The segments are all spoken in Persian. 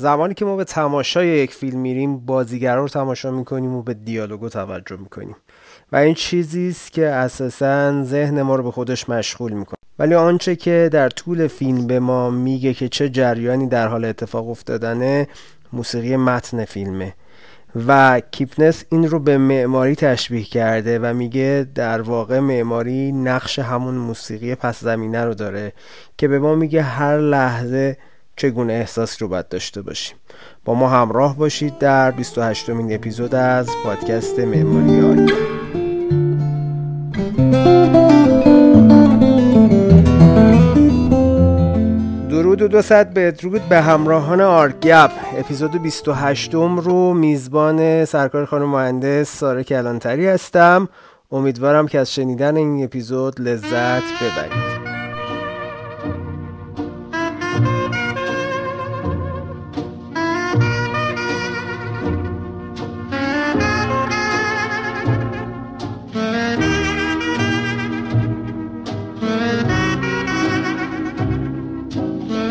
زمانی که ما به تماشای یک فیلم میریم بازیگرا رو تماشا می‌کنیم و به دیالوگو توجه می‌کنیم. و این چیزی است که اساسا ذهن ما رو به خودش مشغول می‌کنه. ولی آنچه که در طول فیلم به ما میگه که چه جریانی در حال اتفاق افتادنه موسیقی متن فیلمه. و کیپنس این رو به معماری تشبیه کرده و میگه در واقع معماری نقش همون موسیقی پس زمینه رو داره که به ما میگه هر لحظه چگونه احساس رو باید داشته باشیم. با ما همراه باشید در 28 مین اپیزود از پادکست آرگی درود و دو صد بدرود به همراهان آرگپ اپیزود 28 رو میزبان سرکار خانم مهندس ساره کلانتری هستم. امیدوارم که از شنیدن این اپیزود لذت ببرید.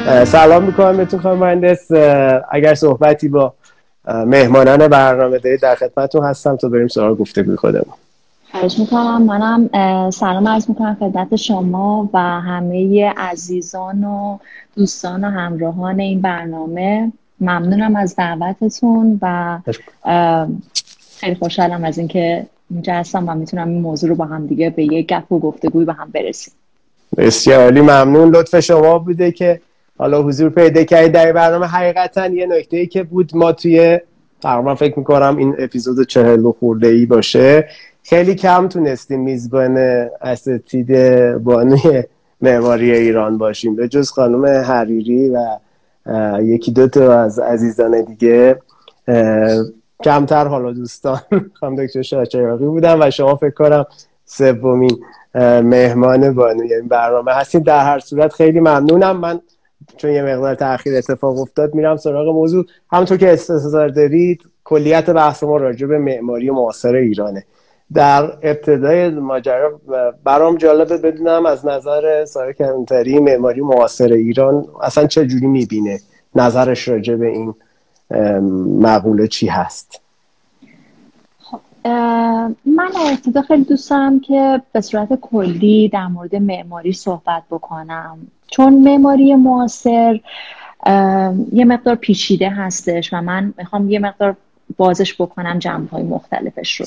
سلام می‌کنم بهتون خانم مهندس. اگر صحبتی با مهمانان برنامه دارید در خدمتتون هستم. تا بریم سراغ گفتگوی خودمون. خواهش می‌کنم. منم سلام عرض می‌کنم خدمت شما و همه عزیزان و دوستان و همراهان این برنامه. ممنونم از دعوتتون و خیلی خوشحالم از اینکه اینجا هستم و می‌تونم این موضوع رو با هم دیگه به یک گپ و گفتگوی به هم برسیم. بسیار عالی ممنون. لطف شما بوده که حالا حضور پیدا کردید در برنامه حقیقتا یه نکته ای که بود. ما توی تقریبا فکر می‌کنم این اپیزود چهل و خورده ای باشه. خیلی کم تونستیم میزبان اساتید بانوی معماری ایران باشیم. به جز خانم حریری و یکی دو تا از عزیزان دیگه. کمتر حالا دوستان. خانم دکتر شاچراقی بودن و شما فکر کنم سومین مهمان بانوی این برنامه هستید در هر صورت خیلی ممنونم. من چون یه مقدار تاخیر اتفاق افتاد میرم سراغ موضوع. همونطور که استثار دارید کلیت بحث ما راجع به معماری معاصر ایرانه. در ابتدای ماجرا برام جالبه بدونم از نظر ساره کرمتری معماری معاصر ایران اصلا چه جوری می‌بینه نظرش راجع به این مقوله چی هست. من ابتدا خیلی دوست دارم که به صورت کلی در مورد معماری صحبت بکنم. چون معماری معاصر یه مقدار پیچیده هستش و من می‌خوام یه مقدار بازش بکنم جنبه های مختلفش رو.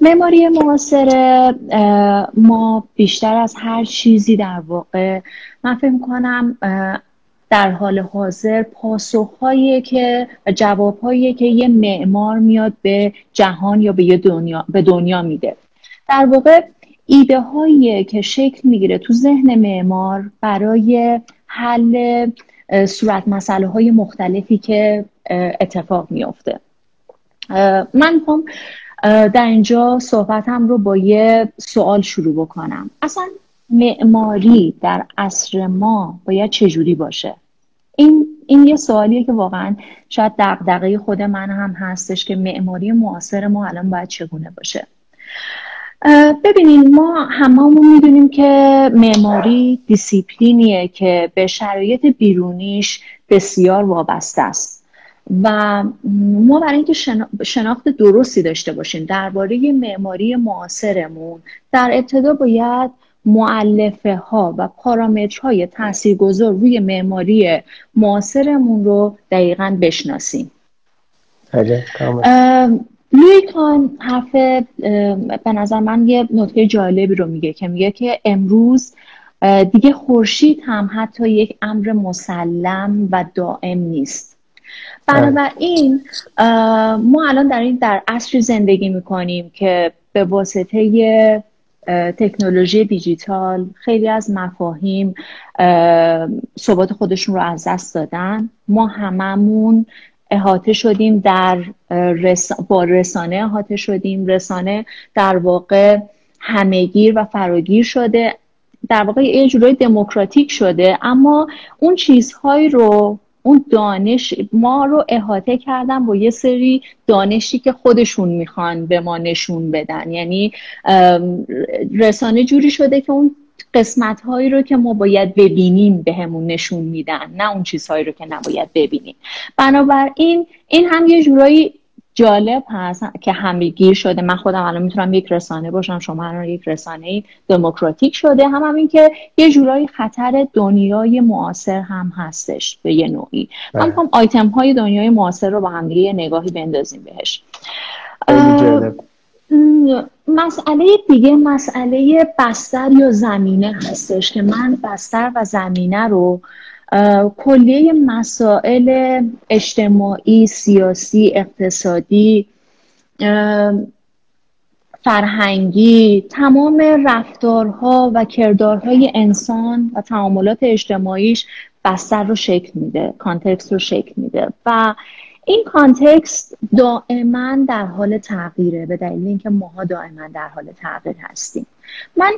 معماری معاصر ما بیشتر از هر چیزی در واقع من فکر کنم در حال حاضر پاسخهایی که و جوابهایی که یه معمار میاد به جهان یا به دنیا به دنیا میده. در واقع ایده هایی که شکل می‌گیره تو ذهن معمار برای حل صورت مسئله های مختلفی که اتفاق میافته. من می‌خوام در اینجا صحبتم رو با یه سوال شروع بکنم. اصلا معماری در عصر ما باید چجوری باشه؟ این این یه سوالیه که واقعا شاید دغدغه خود من هم هستش که معماری معاصر ما الان باید چگونه باشه. ببینید ما هممون می‌دونیم که معماری دیسیپلینیه که به شرایط بیرونیش بسیار وابسته است. و ما برای اینکه شناخت درستی داشته باشیم درباره معماری معاصرمون در ابتدا باید معلفه ها و پارامترهای تاثیرگذار روی معماری معاصرمون رو دقیقا بشناسیم. لوی کان حرف به نظر من یه نکته جالبی رو میگه که میگه که امروز دیگه خورشید هم حتی یک امر مسلم و دائم نیست. بنابراین ما الان در این در عصری زندگی می‌کنیم که به واسطه تکنولوژی دیجیتال خیلی از مفاهیم ثبات خودشون رو از دست دادن. ما هممون احاطه شدیم در با رسانه احاطه شدیم. رسانه در واقع همهگیر و فراگیر شده در واقع یه جورای دموکراتیک شده. اما اون چیزهایی رو اون دانش ما رو احاطه کردن با یه سری دانشی که خودشون می‌خوان به ما نشون بدن. یعنی رسانه جوری شده که اون قسمت هایی رو که ما باید ببینیم بهمون به نشون میدن نه اون چیزهایی رو که نباید ببینیم. بنابراین این هم یه جورایی جالب هست که همگیر شده. من خودم الان می‌تونم یک رسانه باشم شما الان یک رسانه دموکراتیک شده. هم همین که یه جورایی خطر دنیای معاصر هم هستش به یه نوعی. من می‌خوام آیتم های دنیای معاصر رو با هم دیگه نگاهی بندازیم بهش. مسئله دیگه مسئله بستر یا زمینه هستش که من بستر و زمینه رو کلیه مسائل اجتماعی سیاسی اقتصادی فرهنگی تمام رفتارها و کردارهای انسان و تعاملات اجتماعیش بستر رو شکل میده context رو شکل میده و این context دائما در حال تغییره به دلیل اینکه ماها دائما در حال تغییر هستیم. من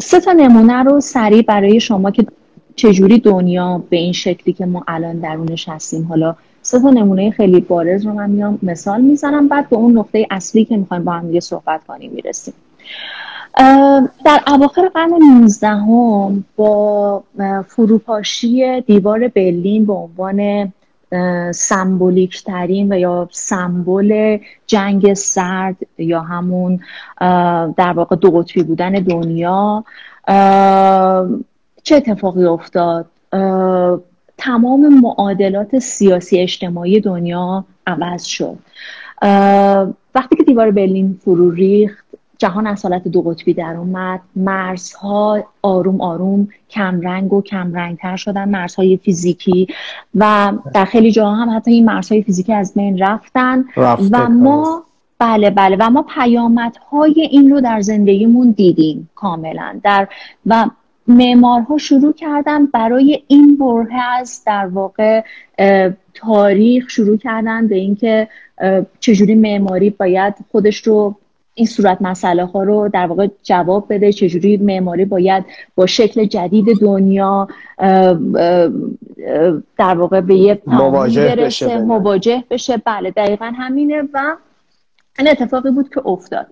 سه تا نمونه رو سریع برای شما که چجوری دنیا به این شکلی که ما الان درونش هستیم؟ حالا سه تا نمونه خیلی بارز رو من میام مثال می‌زنم بعد به اون نقطه اصلی که می‌خوایم با هم دیگه صحبت کنیم می‌رسیم. در اواخر قرن 19 هم با فروپاشی دیوار برلین به عنوان سمبولیک ترین و یا سمبل جنگ سرد یا همون در واقع دو قطبی بودن دنیا چه اتفاقی افتاد؟ تمام معادلات سیاسی اجتماعی دنیا عوض شد. وقتی که دیوار برلین فرو ریخت جهان از حالت دو قطبی در اومد. مرزها آروم آروم کمرنگ و کمرنگتر شدن مرزهای فیزیکی و در خیلی جاها هم حتی این مرزهای فیزیکی از بین رفتن. و ما بله بله. و ما پیامدهای این رو در زندگیمون دیدیم کاملا. در و معمارها شروع کردن برای این بره از در واقع تاریخ شروع کردن به اینکه چجوری معماری باید خودش رو این صورت مسئله ها رو در واقع جواب بده چجوری معماری باید با شکل جدید دنیا در واقع به یه مواجه بشه مواجه بشه. بله دقیقا همینه و این اتفاقی بود که افتاد.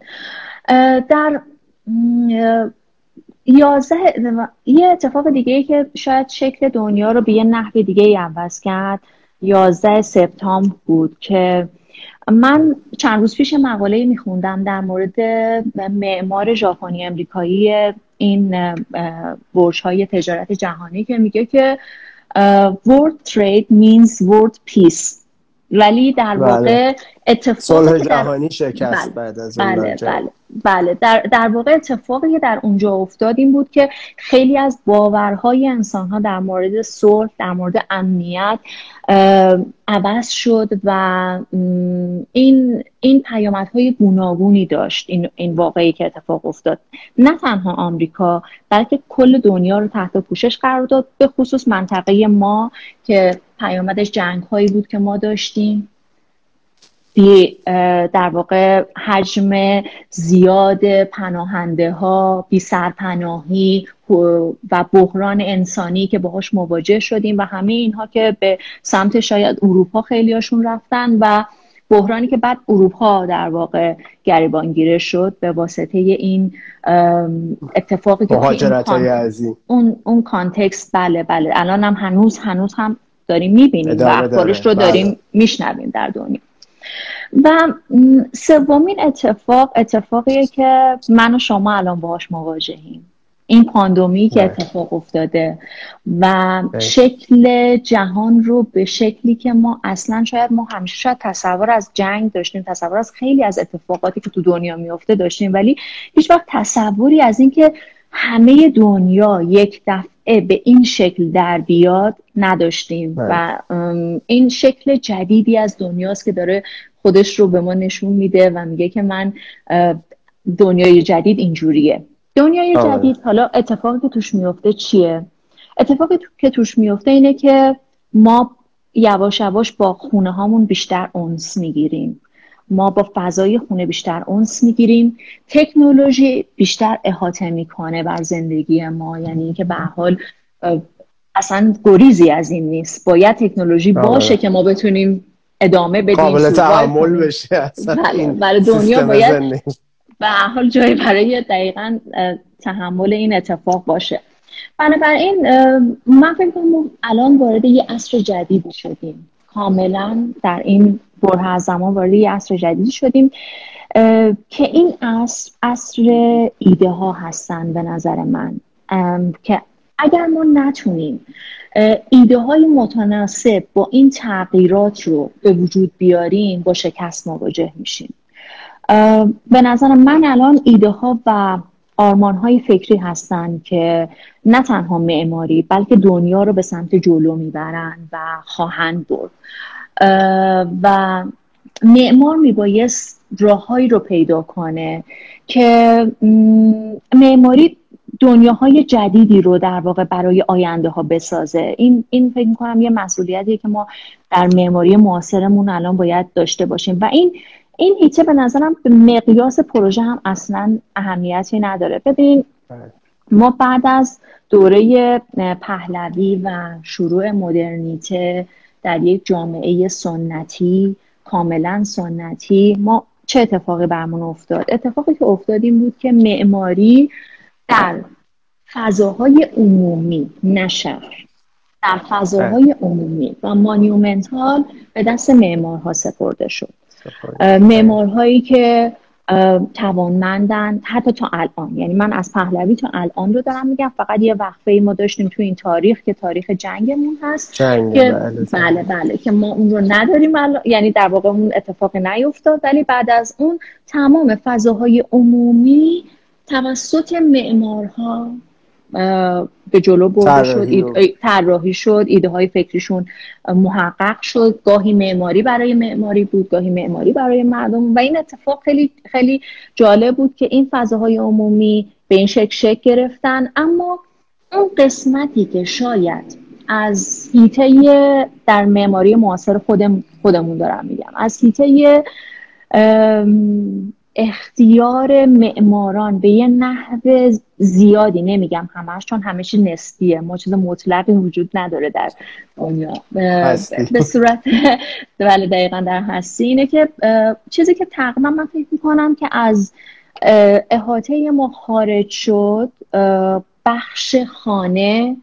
در یازده یه اتفاق دیگه ای که شاید شکل دنیا رو به یه نحو دیگه ای عوض کرد یازده سپتامبر بود که من چند روز پیش مقاله میخوندم در مورد معمار ژاپنی امریکایی این برج های تجارت جهانی که میگه که world trade means world peace ولی در بله. واقع اتفاقی جهانی شکست بله. بعد از بله بله بله. در, در واقع اتفاقی که در اونجا افتاد این بود که خیلی از باورهای انسان ها در مورد صلح در مورد امنیت عوض شد و این این پیامدهای گوناگونی داشت این, این واقعی که اتفاق افتاد. نه تنها آمریکا بلکه کل دنیا رو تحت پوشش قرار داد به خصوص منطقه ما که پیامدش جنگ هایی بود که ما داشتیم. بی در واقع حجم زیاد پناهنده ها بی سرپناهی و بحران انسانی که باهاش مواجه شدیم و همه اینها که به سمت شاید اروپا خیلیاشون رفتن و بحرانی که بعد اروپا در واقع گریبانگیره شد به واسطه این اتفاقی که اون, اون اون کانتکست بله بله. الان هم هنوز هنوز هم داریم می‌بینیم و اخبارش رو داریم بله. میشنویم در دنیا. و سومین اتفاق اتفاقیه که من و شما الان باهاش مواجهیم. این پاندومی که اتفاق افتاده و شکل جهان رو به شکلی که ما اصلا شاید ما همیشه شاید تصور از جنگ داشتیم تصور از خیلی از اتفاقاتی که تو دنیا میفته داشتیم ولی هیچ وقت تصوری از اینکه همه دنیا یک دفعه به این شکل در بیاد نداشتیم. و این شکل جدیدی از دنیاست که داره خودش رو به ما نشون میده و میگه که من دنیای جدید اینجوریه. دنیای آره. جدید حالا اتفاقی که توش میفته چیه؟ اتفاقی که توش میفته اینه که ما یواش یواش با خونه هامون بیشتر اونس می‌گیریم. ما با فضای خونه بیشتر اونس می‌گیریم. تکنولوژی بیشتر احاطه می‌کنه بر زندگی ما. یعنی اینکه به حال اصلا گریزی از این نیست. باید تکنولوژی آره. باشه که ما بتونیم ادامه بدیم قابل تحمل بشه بله، برای دنیا باید به حال جایی برای دقیقا تحمل این اتفاق باشه. بنابراین من فکر کنم الان وارد یه عصر جدیدی شدیم. کاملا در این بره زمان وارد یه عصر جدیدی شدیم که این عصر عصر ایده ها هستن به نظر من. که اگر ما نتونیم ایده های متناسب با این تغییرات رو به وجود بیاریم با شکست مواجه میشیم. به نظر من الان ایده ها و آرمان های فکری هستن که نه تنها معماری بلکه دنیا رو به سمت جلو می‌برن و خواهند برد. و معمار میبایست راههایی رو پیدا کنه که معماری دنیاهای جدیدی رو در واقع برای آینده ها بسازه. این این فکر می‌کنم یه مسئولیتیه که ما در معماری معاصرمون الان باید داشته باشیم. و این این هیچه به نظرم به مقیاس پروژه هم اصلا اهمیتی نداره. ببین بله. ما بعد از دوره پهلوی و شروع مدرنیته در یک جامعه سنتی کاملا سنتی ما چه اتفاقی برمون افتاد؟ اتفاقی که افتاد این بود که معماری در فضاهای عمومی نه در فضاهای بله. عمومی و مانیومنتال به دست معمارها سپرده شد. معمارهایی که توانمندن حتی تا الان. یعنی من از پهلوی تا الان رو دارم میگم. فقط یه وقفه ای ما داشتیم تو این تاریخ که تاریخ جنگمون هست. جنگ که بله, بله. بله که ما اون رو نداریم یعنی در واقع اون اتفاق نیفتاد. ولی بعد از اون تمام فضاهای عمومی توسط معمارها به جلو برده شد طراحی شد ایده های فکریشون محقق شد. گاهی معماری برای معماری بود گاهی معماری برای مردم. و این اتفاق خیلی خیلی جالب بود که این فضاهای عمومی به این شکل شکل گرفتن. اما اون قسمتی که شاید از هیته در معماری معاصر خودم خودمون دارم میگم. از هیته اختیار معماران به یه نحو زیادی نمیگم همش چون همش نسبیه. ما چیز مطلقی وجود نداره در دنیا. به صورت بله دقیقا در هستی. اینه که چیزی که تقریبا من فکر می‌کنم که از احاطه ما خارج شد بخش خانه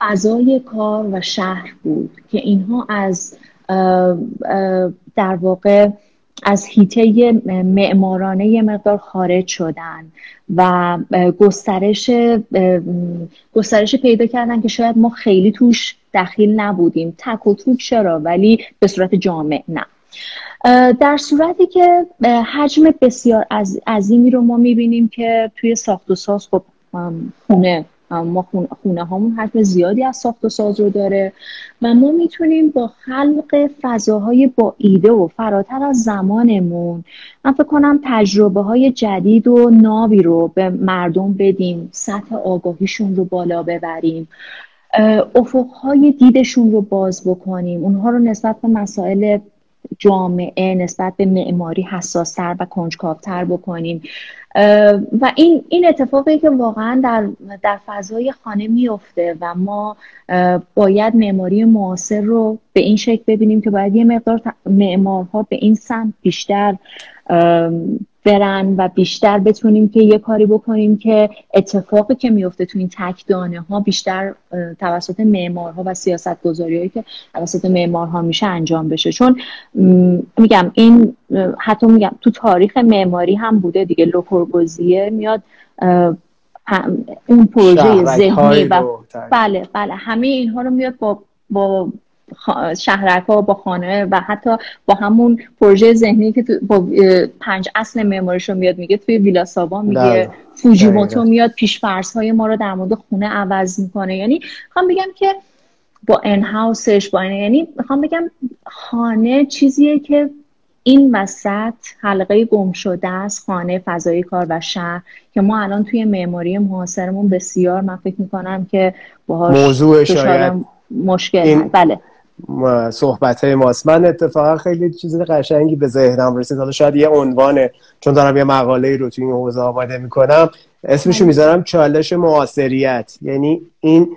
فضای کار و شهر بود که اینها از در واقع از هیته معمارانه یه مقدار خارج شدن و گسترش گسترش پیدا کردن که شاید ما خیلی توش دخیل نبودیم. تک و توک چرا؟ ولی به صورت جامع نه. در صورتی که حجم بسیار عظیمی رو ما می‌بینیم که توی ساخت و ساز خب خونه ما خونه هامون حجم زیادی از ساخت و ساز رو داره و ما می‌تونیم با خلق فضاهای با ایده و فراتر از زمانمون من فکر کنم تجربه های جدید و ناوی رو به مردم بدیم سطح آگاهیشون رو بالا ببریم افقهای دیدشون رو باز بکنیم. اونها رو نسبت به مسائل جامعه نسبت به معماری حساستر و کنجکاوتر بکنیم. و این این اتفاقی که واقعا در در فضای خانه میفته و ما باید معماری معاصر رو به این شکل ببینیم که باید یه مقدار معمارها به این سمت بیشتر برن و بیشتر بتونیم که یه کاری بکنیم که اتفاقی که میفته تو این تک دانه ها بیشتر توسط معمارها و سیاست گذاری هایی که توسط معمارها میشه انجام بشه. چون میگم این حتی میگم تو تاریخ معماری هم بوده دیگه. لوکورگوزیه میاد اون پروژه ذهنی و بله بله همه اینها رو میاد با با شهرک ها با خانه و حتی با همون پروژه ذهنی که تو با پنج اصل معماریش رو میاد میگه توی ویلا سابا میگه بله. فوجیموتو میاد پیش های ما رو در مورد خونه عوض می‌کنه. یعنی می‌خوام بگم که با ان هاوسش با یعنی می‌خوام بگم خانه چیزیه که این وسط حلقه گم شده است خانه فضای کار و شهر که ما الان توی معماری معاصرمون بسیار من فکر می‌کنم که باهاش موضوع شاید مشکل این... بله. صحبت های ماست من اتفاقا خیلی چیز قشنگی به ذهنم رسید. حالا شاید یه عنوانه چون دارم یه مقاله رو توی این حوزه آماده می‌کنم. اسمشو می‌ذارم چالش معاصریت. یعنی این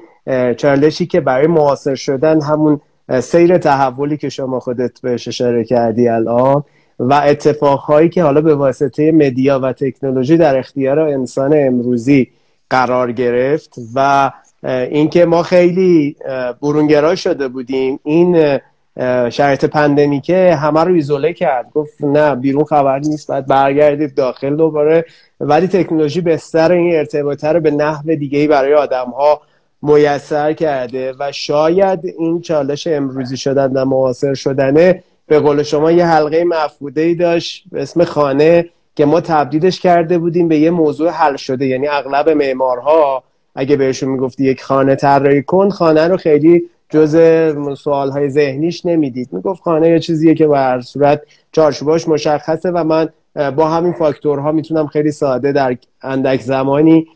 چالشی که برای معاصر شدن همون سیر تحولی که شما خودت بهش اشاره کردی الان و اتفاقهایی که حالا به واسطه مدیا و تکنولوژی در اختیار انسان امروزی قرار گرفت و اینکه ما خیلی برونگرا شده بودیم. این شرایط پندمیکه همه رو ایزوله کرد. گفت نه بیرون خبر نیست باید برگردید داخل دوباره. ولی تکنولوژی بستر این ارتباطه رو به نحو دیگه برای آدم ها میسر کرده و شاید این چالش امروزی شدن و معاصر شدنه به قول شما یه حلقه مفقوده ای داشت به اسم خانه که ما تبدیلش کرده بودیم به یه موضوع حل شده. یعنی اغلب معمارها اگه بهشون می‌گفتی یک خانه طراحی کن خانه رو خیلی جز سوال های ذهنیش نمی‌دید. می‌گفت خانه یه چیزیه که بر صورت چارچوباش مشخصه و من با همین فاکتورها می‌تونم خیلی ساده در اندک زمانی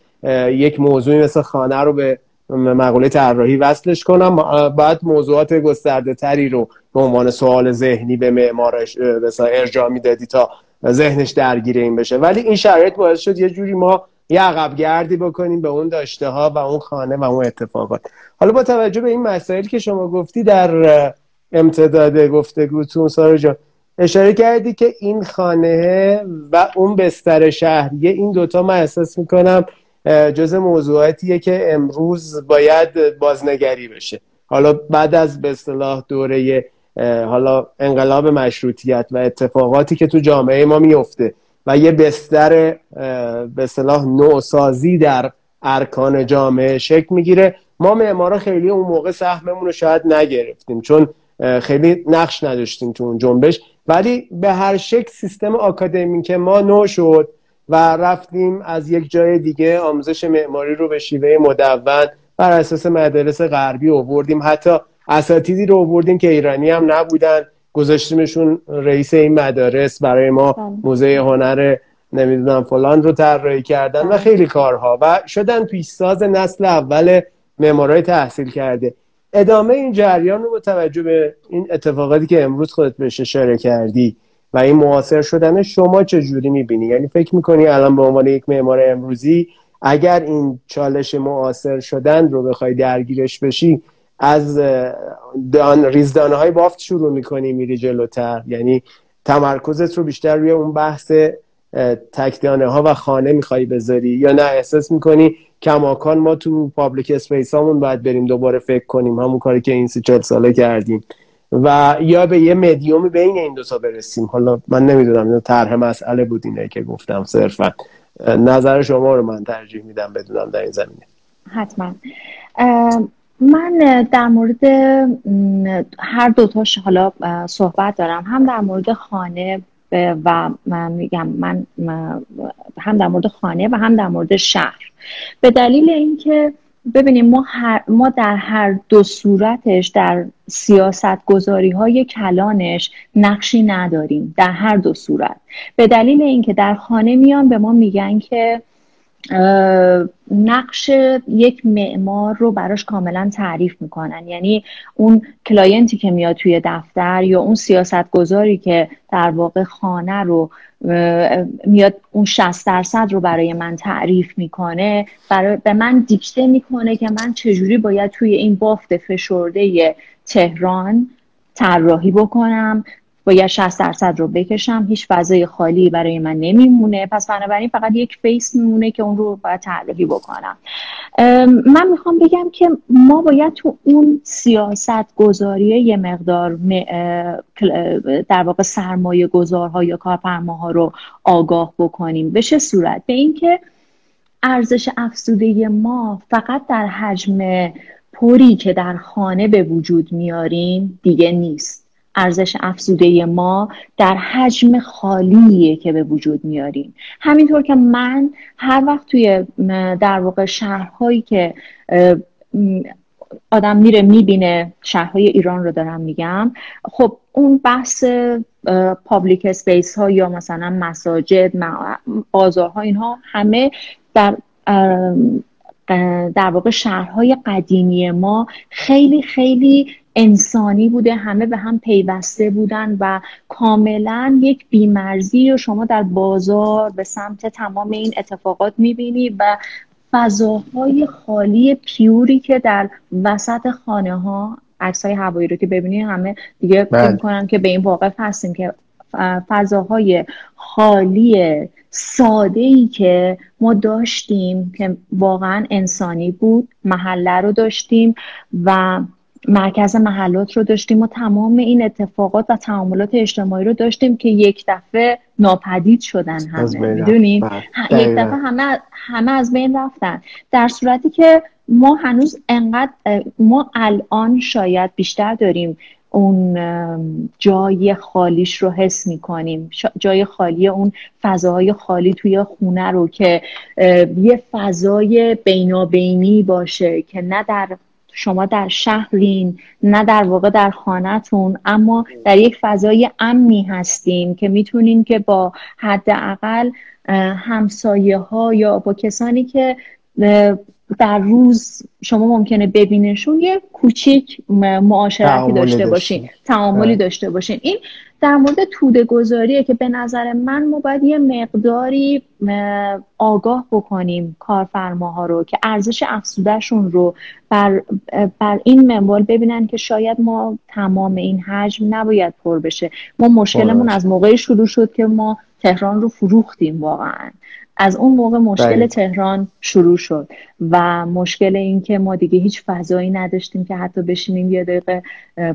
یک موضوعی مثل خانه رو به مقوله طراحی وصلش کنم. بعد موضوعات گسترده تری رو به عنوان سوال ذهنی به معمارش مثلا ارجاع می‌دادی تا ذهنش درگیر این بشه. ولی این شرایط باعث شد یه جوری ما یه عقب گردی بکنیم به اون داشته ها و اون خانه و اون اتفاقات. حالا با توجه به این مسائل که شما گفتی در امتداد گفتگوتون سارا جان اشاره کردی که این خانه و اون بستر شهریه این دوتا من احساس می‌کنم جز موضوعاتیه که امروز باید بازنگری بشه. حالا بعد از به اصطلاح دوره حالا انقلاب مشروطیت و اتفاقاتی که تو جامعه ما میفته و یه بستر به اصطلاح نوسازی در ارکان جامعه شکل می‌گیره. ما معمارا خیلی اون موقع سهممون رو شاید نگرفتیم چون خیلی نقش نداشتیم تو اون جنبش. ولی به هر شکل سیستم آکادمیک ما نو شد و رفتیم از یک جای دیگه آموزش معماری رو به شیوه مدون بر اساس مدارس غربی آوردیم. حتی اساتیدی رو آوردیم که ایرانی هم نبودن. گذاشتیمشون رئیس این مدارس برای ما بله. موزه هنر نمی‌دونم فلان رو طراحی کردن و بله. خیلی کارها و شدن پیشساز نسل اول معمارای تحصیل کرده ادامه این جریان رو با توجه به این اتفاقاتی که امروز خودت بهش اشاره کردی و این معاصر شدن شما چه جوری می‌بینی یعنی فکر می‌کنی الان به عنوان یک معمار امروزی اگر این چالش معاصر شدن رو بخوای درگیرش بشی از دان ریزدانه های بافت شروع می‌کنی میری جلوتر. یعنی تمرکزت رو بیشتر روی اون بحث تکدانه ها و خانه می‌خوای بذاری. یا نه احساس می‌کنی کماکان ما تو public space همون باید بریم دوباره فکر کنیم. همون کاری که این سی چل ساله کردیم. و یا به یه مدیوم بین این دو تا برسیم. حالا من نمی‌دونم طرح مسئله بود اینه که گفتم صرفا. نظر شما رو من ترجیح میدم بدونم در این زمینه. حتما. من در مورد هر دوتاش حالا صحبت دارم. هم در مورد خانه و میگم من هم در مورد خانه و هم در مورد شهر. به دلیل اینکه ببینیم ما, ما در هر دو صورتش در سیاست گذاری های کلانش نقشی نداریم در هر دو صورت. به دلیل اینکه در خانه میان به ما میگن که نقش یک معمار رو براش کاملا تعریف می‌کنن. یعنی اون client ی که میاد توی دفتر یا اون سیاست گذاری که در واقع خانه رو میاد اون 60 درصد رو برای من تعریف می‌کنه برای به من دیکته می‌کنه که من چجوری باید توی این بافت فشرده تهران طراحی بکنم. باید 60 درصد رو بکشم. هیچ فضای خالی برای من نمیمونه. پس بنابراین فقط یک فیس میمونه که اون رو باید طراحی بکنم. من می‌خوام بگم که ما باید تو اون سیاست گذاری یه مقدار در واقع سرمایه گذارها یا کارفرماها رو آگاه بکنیم. به چه صورت؟ به اینکه ارزش افزوده ما فقط در حجم پری که در خانه به وجود میاریم دیگه نیست. ارزش افزوده ما در حجم خالیه که به وجود میاریم. همینطور که من هر وقت توی در واقع شهرهایی که آدم میره می‌بینه شهرهای ایران رو دارم میگم خب اون بحث public space ها یا مثلا مساجد بازارها اینها همه در در واقع شهرهای قدیمی ما خیلی خیلی انسانی بوده همه به هم پیوسته بودن و کاملا یک بی‌مرزی رو شما در بازار به سمت تمام این اتفاقات می‌بینی و فضاهای خالی پیوری که در وسط خانه ها عکس های هوایی رو که ببینی همه دیگه فکر بله. کنن که به این واقع هستیم که فضاهای خالی ساده ای که ما داشتیم که واقعا انسانی بود محله رو داشتیم و مرکز محلات رو داشتیم و تمام این اتفاقات و تعاملات اجتماعی رو داشتیم که یک دفعه ناپدید شدن همه می‌دونیم بله. یک دفعه همه همه از بین رفتن. در صورتی که ما هنوز انقدر ما الان شاید بیشتر داریم اون جای خالیش رو حس می‌کنیم. جای خالی اون فضاهای خالی توی خونه رو که یه فضای بینابینی باشه که نه در شما در شهرین نه در واقع در خانهتون اما در یک فضای امنی هستین که می‌تونین که با حداقل همسایه ها یا با کسانی که در روز شما ممکنه ببینشون یه کوچیک معاشرتی داشته باشین تعاملی داشته باشین. این در مورد توده گذاریه که به نظر من ما باید یه مقداری آگاه بکنیم کارفرماها رو که ارزش افزودهشون رو بر, بر این منوال ببینن که شاید ما تمام این حجم نباید پر بشه. ما مشکلمون از موقعی شروع شد که ما تهران رو فروختیم واقعا. از اون موقع مشکل تهران شروع شد و مشکل این که ما دیگه هیچ فضایی نداشتیم که حتی بشینیم یه دقیقه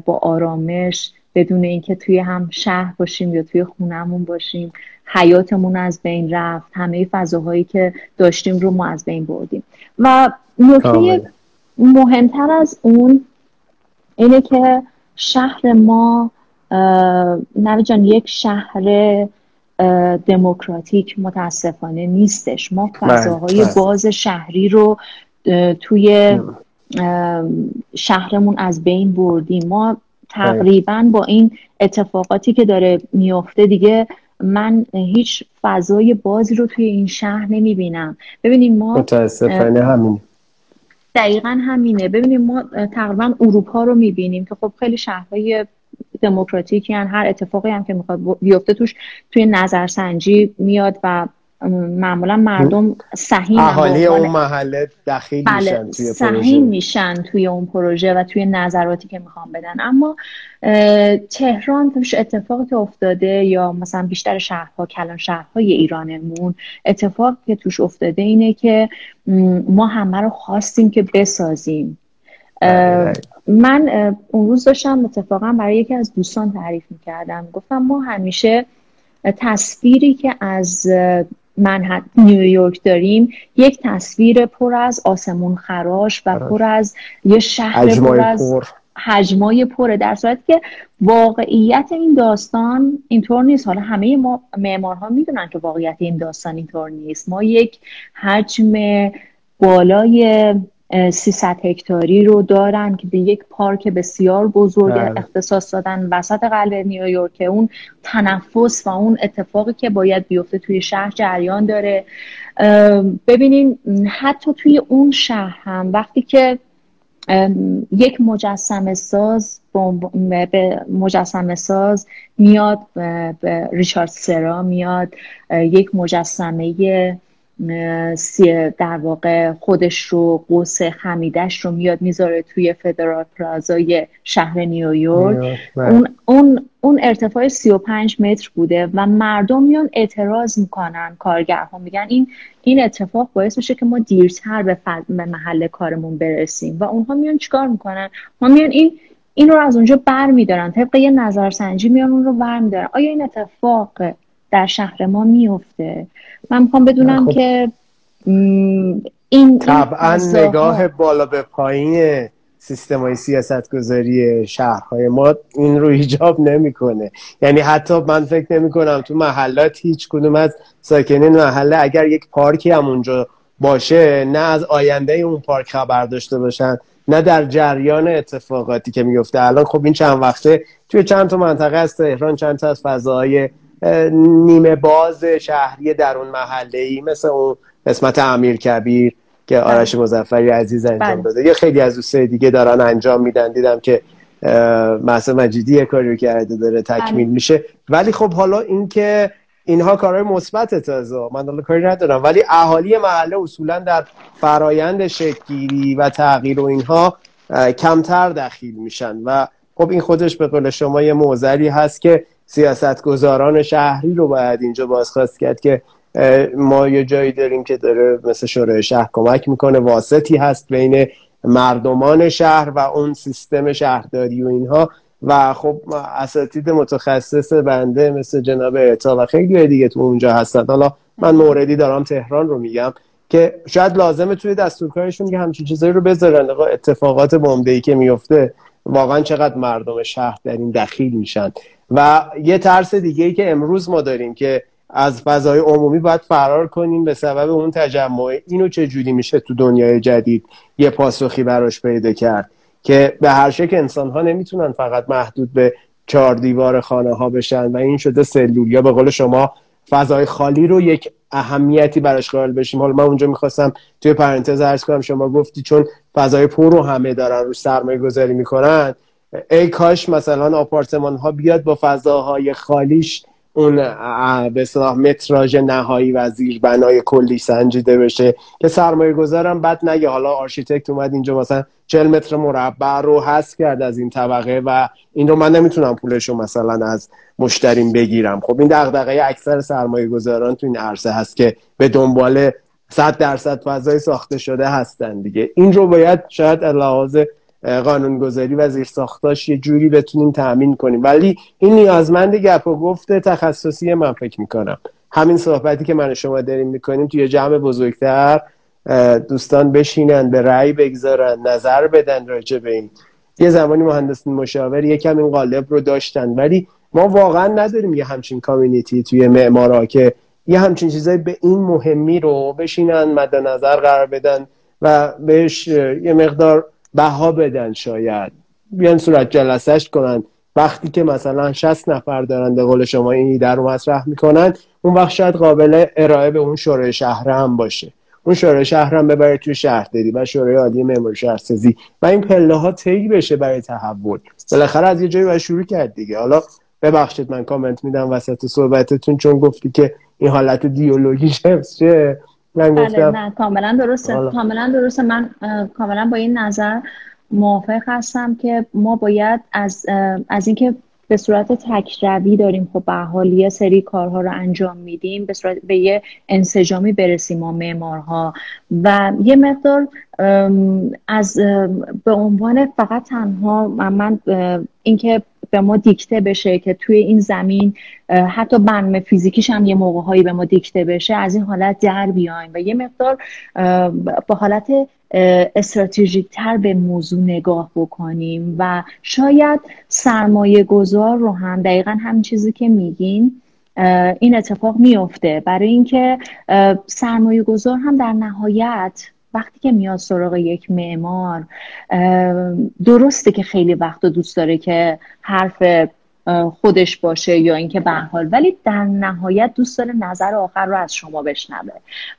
با آرامش بدون اینکه توی هم شهر باشیم یا توی خونهمون باشیم. حیاتمون از بین رفت. همه فضاهایی که داشتیم رو ما از بین بردیم. و نکته مهمتر از اون اینه که شهر ما نوی جان یک شهر دموکراتیک متاسفانه نیستش. ما بله، فضاهای بله. باز شهری رو توی شهرمون از بین بردیم. ما تقریبا با این اتفاقاتی که داره میفته دیگه من هیچ فضای بازی رو توی این شهر نمی‌بینم. ببینیم ما متاسفانه همین دقیقا همینه. ببینیم ما تقریبا اروپا رو می‌بینیم که خب خیلی شهرهای دموکراتیکی هر اتفاقی هم که می‌خواد بیفته توش توی نظرسنجی میاد و معمولا مردم سهیم اهالی اون محله دخیل بله میشن توی سهیم میشن توی اون پروژه و توی نظراتی که می‌خوام بدن. اما تهران توش اتفاقی که افتاده یا مثلا بیشتر شهرها کلان شهرهای ایرانمون اتفاق که توش افتاده اینه که ما همه رو خواستیم که بسازیم. بله. من اون روز داشتم اتفاقا برای یکی از دوستان تعریف می‌کردم. گفتم ما همیشه تصویری که از منحت نیویورک داریم یک تصویر پر از آسمون خراش و پر از یه شهر پر از حجمای پره در صورتی که واقعیت این داستان اینطور نیست. حالا همه ما معمارها می‌دونن که واقعیت این داستان اینطور نیست. ما یک حجم بالای 300 هکتاری رو دارن که به یک پارک بسیار بزرگ بله. اختصاص دادن وسط قلب نیویورک اون تنفس و اون اتفاقی که باید بیفته توی شهر جریان داره ببینین حتی توی اون شهر هم وقتی که یک مجسم ساز به مجسم ساز میاد به ریچارد سرا میاد یک مجسمه در واقع خودش رو قوس خمیدش رو میاد می‌ذاره توی فدرال پلازای شهر نیویورک. بله. اون اون اون ارتفاع 35 متر بوده و مردم میان اعتراض می‌کنن کارگرها. میگن این این اتفاق باعث میشه که ما دیرتر به, به محل کارمون برسیم. و اونها میان چیکار می‌کنن؟ ما میان این این رو از اونجا بر میدارن طبق یه نظرسنجی میان اون رو بر میدارن آیا این اتفاق در شهر ما میفته. من می‌خوام بدونم خب. که این طبعا نگاه بالا به پایین سیستم های سیاست گذاری شهرهای ما این رو ایجاب نمی‌کنه. یعنی حتی من فکر نمی کنم تو محلات هیچ کدوم از ساکنین محله اگر یک پارکی هم اونجا باشه نه از آینده اون پارک خبر داشته باشن نه در جریان اتفاقاتی که میفته الان خب این چند وقته توی چند تا منطقه از تهران چند تا از فضاهای نیمه باز شهری در اون محله ای مثل اون قسمت امیر کبیر که بله. آرش مزفری عزیز انجام بله. داده یه خیلی از دوستای دیگه دارن انجام میدن دیدم که محسن مجیدی یه کاری کرده داره تکمیل بله. میشه ولی خب حالا اینکه اینها کارهای مثبت تازه من حالا کاری ندارم ولی اهالی محله اصولا در فرایند شکلگیری و تغییر و اینها کمتر دخیل میشن و خب این خودش به قول شما یه موزلی هست که سیاستگزاران شهری رو باید اینجا بازخواست کرد که ما یه جایی داریم که داره مثل شورای شهر کمک می‌کنه واسطی هست بین مردمان شهر و اون سیستم شهرداری و اینها. و خب اساتید متخصص بنده مثل جناب اعتا و خیلی دیگه تو اونجا هستن. حالا من موردی دارم تهران رو میگم که شاید لازمه توی دستورکارشون که همچین چیزایی رو بذارن. اتفاقات بمبئی که میفته واقعا چقدر مردم شهر در این دخیل میشن. و یه ترس دیگه ای که امروز ما داریم که از فضای عمومی باید فرار کنیم به سبب اون تجمع. اینو چه جوری میشه تو دنیای جدید یه پاسخی براش پیدا کرد؟ که به هر شکل انسان ها نمی‌تونن فقط محدود به چهار دیوار خانه ها بشن و این شده سلول. یا به قول شما فضای خالی رو یک اهمیتی براش قائل بشیم. حالا من اونجا می‌خواستم توی پرانتز عرض کنم شما گفتی چون فضای پر رو همه دارن رو سرمایه گذاری می‌کنن ای کاش مثلا آپارتمان ها بیاد با فضاهای خالیش اون به اصطلاح متراژ نهایی و زیر بنای کلی سنجیده بشه. که سرمایه گذارم بد نگه. حالا architect اومد اینجا مثلا 40 متر مربع رو حذف کرد از این طبقه و این رو من نمی‌تونم پولش رو مثلا از مشتریم بگیرم. خب این دغدغه اکثر سرمایه گذاران تو این عرصه هست که به دنبال 100 درصد فضای ساخته شده هستن دیگه. این رو باید شاید لحاظ قانونگذاری و زیر ساختاش یه جوری بتونیم تأمین کنیم. ولی این نیازمند گپ و گفت تخصصی من فکر می‌کنم. همین صحبتی که من و شما داریم می‌کنیم توی جمع بزرگتر دوستان بشینن به رأی بگذارن نظر بدن راجع به این. یه زمانی مهندس مشاور یکم این قالب رو داشتن. ولی ما واقعا نداریم یه همچین کامیونیتی توی معمارا که یه همچین چیزایی به این مهمی رو بشینن مد نظر قرار بدن و بهش یه مقدار بها بدن شاید. بیان صورت جلسهش کنن. وقتی که مثلا 60 نفر دارن به قول شما این ایده رو مطرح می‌کنن اون وقت شاید قابل ارائه به اون شورای شهر هم باشه. اون شورای شهر هم ببره توی شهرداری و شورای عالی معماری شهرسازی و این پله ها طی بشه برای تحول. بالاخره از یه جایی باید شروع کرد دیگه. حالا ببخشید من کامنت میدم وسط صحبتتون چون گفتی که این حالت دیولوژی چه من بله، نه کاملا درسته. کاملا درسته. من کاملا با این نظر موافق هستم که ما باید از از اینکه به صورت تکروی داریم خب به حال یه سری کارها رو انجام میدیم به صورت به یه انسجامی برسیم ما معمارها. و یه مقدار از به عنوان فقط تنها من اینکه به ما دیکته بشه که توی این زمین حتی برنامه فیزیکیش هم یه موقعهایی به ما دیکته بشه از این حالت در بیایم و یه مقدار با حالت استراتژیک تر به موضوع نگاه بکنیم و شاید سرمایه گذار رو هم دقیقا همین چیزی که میگین این اتفاق میفته برای اینکه سرمایه گذار هم در نهایت وقتی که میاد سراغ یک معمار درسته که خیلی وقت دوست داره که حرف خودش باشه یا اینکه به حال. ولی در نهایت دوست داره نظر آخر رو از شما بشنوه.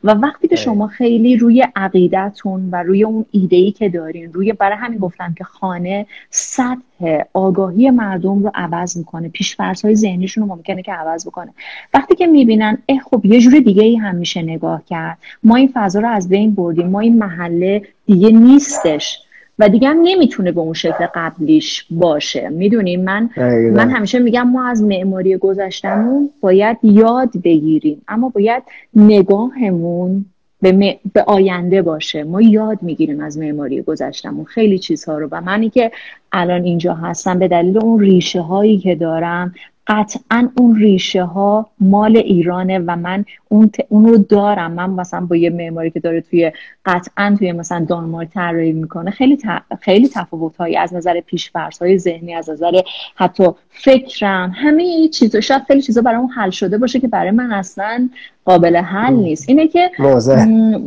و وقتی که شما خیلی روی عقیدتون و روی اون ایده ای که دارین روی برای همین گفتم که خانه سطح آگاهی مردم رو عوض می‌کنه پیش های ذهنیشون رو ممکنه که عوض بکنه. وقتی که می‌بینن اه خب یه جور دیگه ای هم میشه نگاه کرد. ما این فضا رو از بین بردیم. ما این محله دیگه نیستش. و دیگه هم نمی‌تونه به اون شکل قبلیش باشه. می‌دونیم من من همیشه میگم ما از معماری گذشتمون باید یاد بگیریم. اما باید نگاهمون به, به آینده باشه. ما یاد می‌گیریم از معماری گذشتمون خیلی چیزها رو. و منی که الان اینجا هستم به دلیل اون ریشه هایی که دارم قطعا اون ریشه ها مال ایرانه و من اون, اون رو دارم. من مثلا با یه معماری که داره توی قطعا توی مثلا دانمارک طراحی می‌کنه خیلی خیلی تفاوت هایی از نظر پیشفرض های ذهنی از نظر حتی فکرم همه چیزا. شاید خیلی چیزا برای حل شده باشه که برای من اصلا قابل حل نیست. اینه که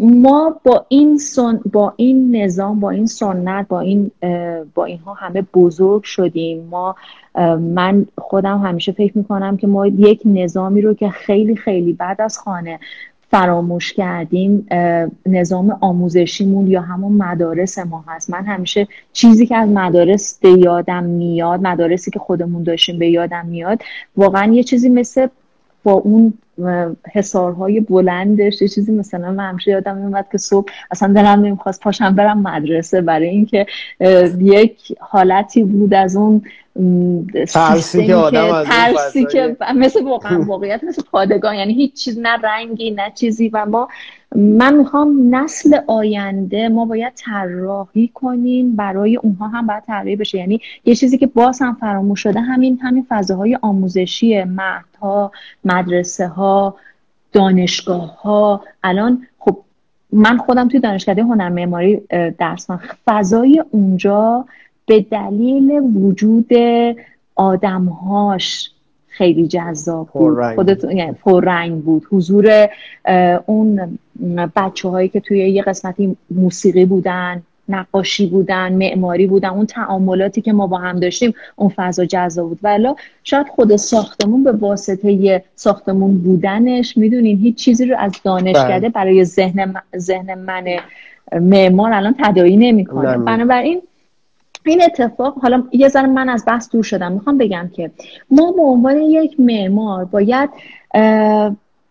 ما با این سن... با این نظام با این سنت با این با اینها همه بزرگ شدیم. ما من خودم همیشه فکر می‌کنم که ما یک نظامی رو که خیلی خیلی بعد از خانه فراموش کردیم نظام آموزشیمون یا همون مدارس ما هست. من همیشه چیزی که از مدارس به یادم میاد مدارسی که خودمون داشتیم به یادم میاد واقعا یه چیزی مثل با اون حسارهای بلندش یه چیزی مثلا من همیشه یادم میومد که صبح اصلا دلم نمی‌خواست پاشم برم مدرسه برای اینکه یک حالتی بود از اون ترسی که آدم ترسی که مثل واقعا واقعیت مثل پادگان. یعنی هیچ چیز نه رنگی نه چیزی. و ما من می‌خوام نسل آینده ما باید طراحی کنیم برای اونها هم باید طراحی بشه. یعنی یه چیزی که باز هم فراموش شده همین همین فضاهای آموزشی مهدها مدرسه ها دانشگاه ها الان خب من خودم توی دانشکده هنر معماری درس من فضای اونجا به دلیل وجود آدمهاش خیلی جذاب بود. خودتون یعنی پررنگ بود. حضور اون بچه هایی که توی یه قسمتی موسیقی بودن نقاشی بودن معماری بودن اون تعاملاتی که ما با هم داشتیم اون فضا جذاب بود. ولی شاید خود ساختمون به واسطه ساختمون بودنش می‌دونین هیچ چیزی رو از دانشکده بله. برای ذهن ذهن من معمار الان تدایی نمی‌کنه. بنابراین این اتفاق حالا یه ذره من از بحث دور شدم. می‌خوام بگم که ما به عنوان یک معمار باید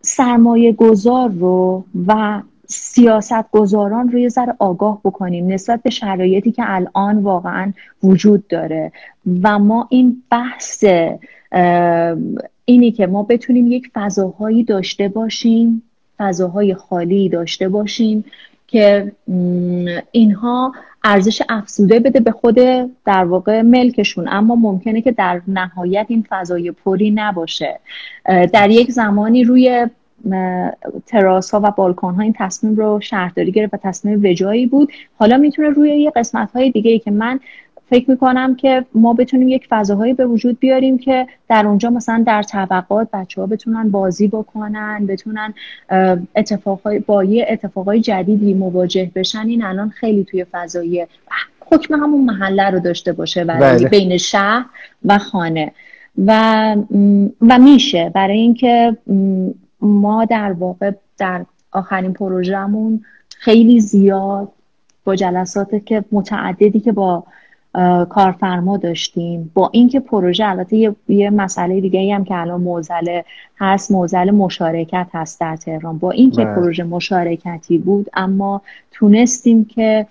سرمایه گذار رو و سیاست گذاران رو یه ذره آگاه بکنیم نسبت به شرایطی که الان واقعا وجود داره. و ما این بحث اینی که ما بتونیم یک فضاهایی داشته باشیم فضاهای خالی داشته باشیم که اینها ارزش افزوده بده به خود در واقع ملکشون. اما ممکنه که در نهایت این فضای پری نباشه. در یک زمانی روی تراس ها و بالکن ها این تصمیم رو شهرداری گرفت و تصمیم وجایی بود. حالا می‌تونه روی یه قسمت های دیگه ای که من فکر می‌کنم که ما بتونیم یک فضاهایی به وجود بیاریم که در اونجا مثلا در طبقات بچه ها بتونن بازی بکنن بتونن اتفاقهای با یه اتفاقای جدیدی مواجه بشن. این الان خیلی توی فضای حکم همون محله رو داشته باشه برای بله. بین شهر و خانه. و و میشه. برای اینکه ما در واقع در آخرین پروژهمون خیلی زیاد با جلسات که متعددی که با کارفرما داشتیم. با اینکه پروژه البته یه, یه مسئله دیگه هم که الان موزل هست موزل مشارکت هست در تهران. با اینکه بله. پروژه مشارکتی بود اما تونستیم که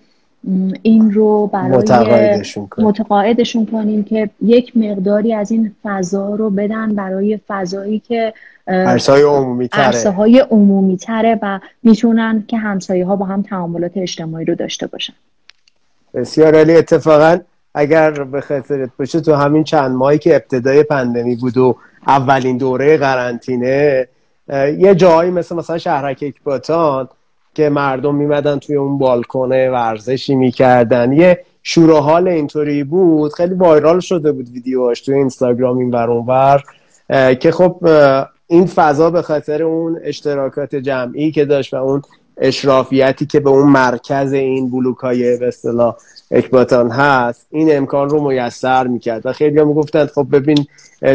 این رو برای متقاعدشون, متقاعدشون کنیم که یک مقداری از این فضا رو بدن برای فضایی که عرصه عمومی تره. های عمومی تره و می‌تونن که همسایه ها با هم تعاملات اجتماعی رو داشته باشن. بسیار عالی. اتفاقا اگر به خاطرت باشه تو همین چند ماهی که ابتدای پندمی بود و اولین دوره قرنطینه یه جایی مثل مثلا شهرک اکباتان که مردم میمدن توی اون بالکنه ورزشی می‌کردن. یه شور و حال اینطوری بود. خیلی وایرال شده بود ویدیوهاش توی اینستاگرام این ور که خب این فضا به خاطر اون اشتراکات جمعی که داشت و اون اشرافیتی که به اون مرکز این بلوک های به اصطلاح اکباتان هست این امکان رو میسر می‌کرد و خیلی هم گفتند خب ببین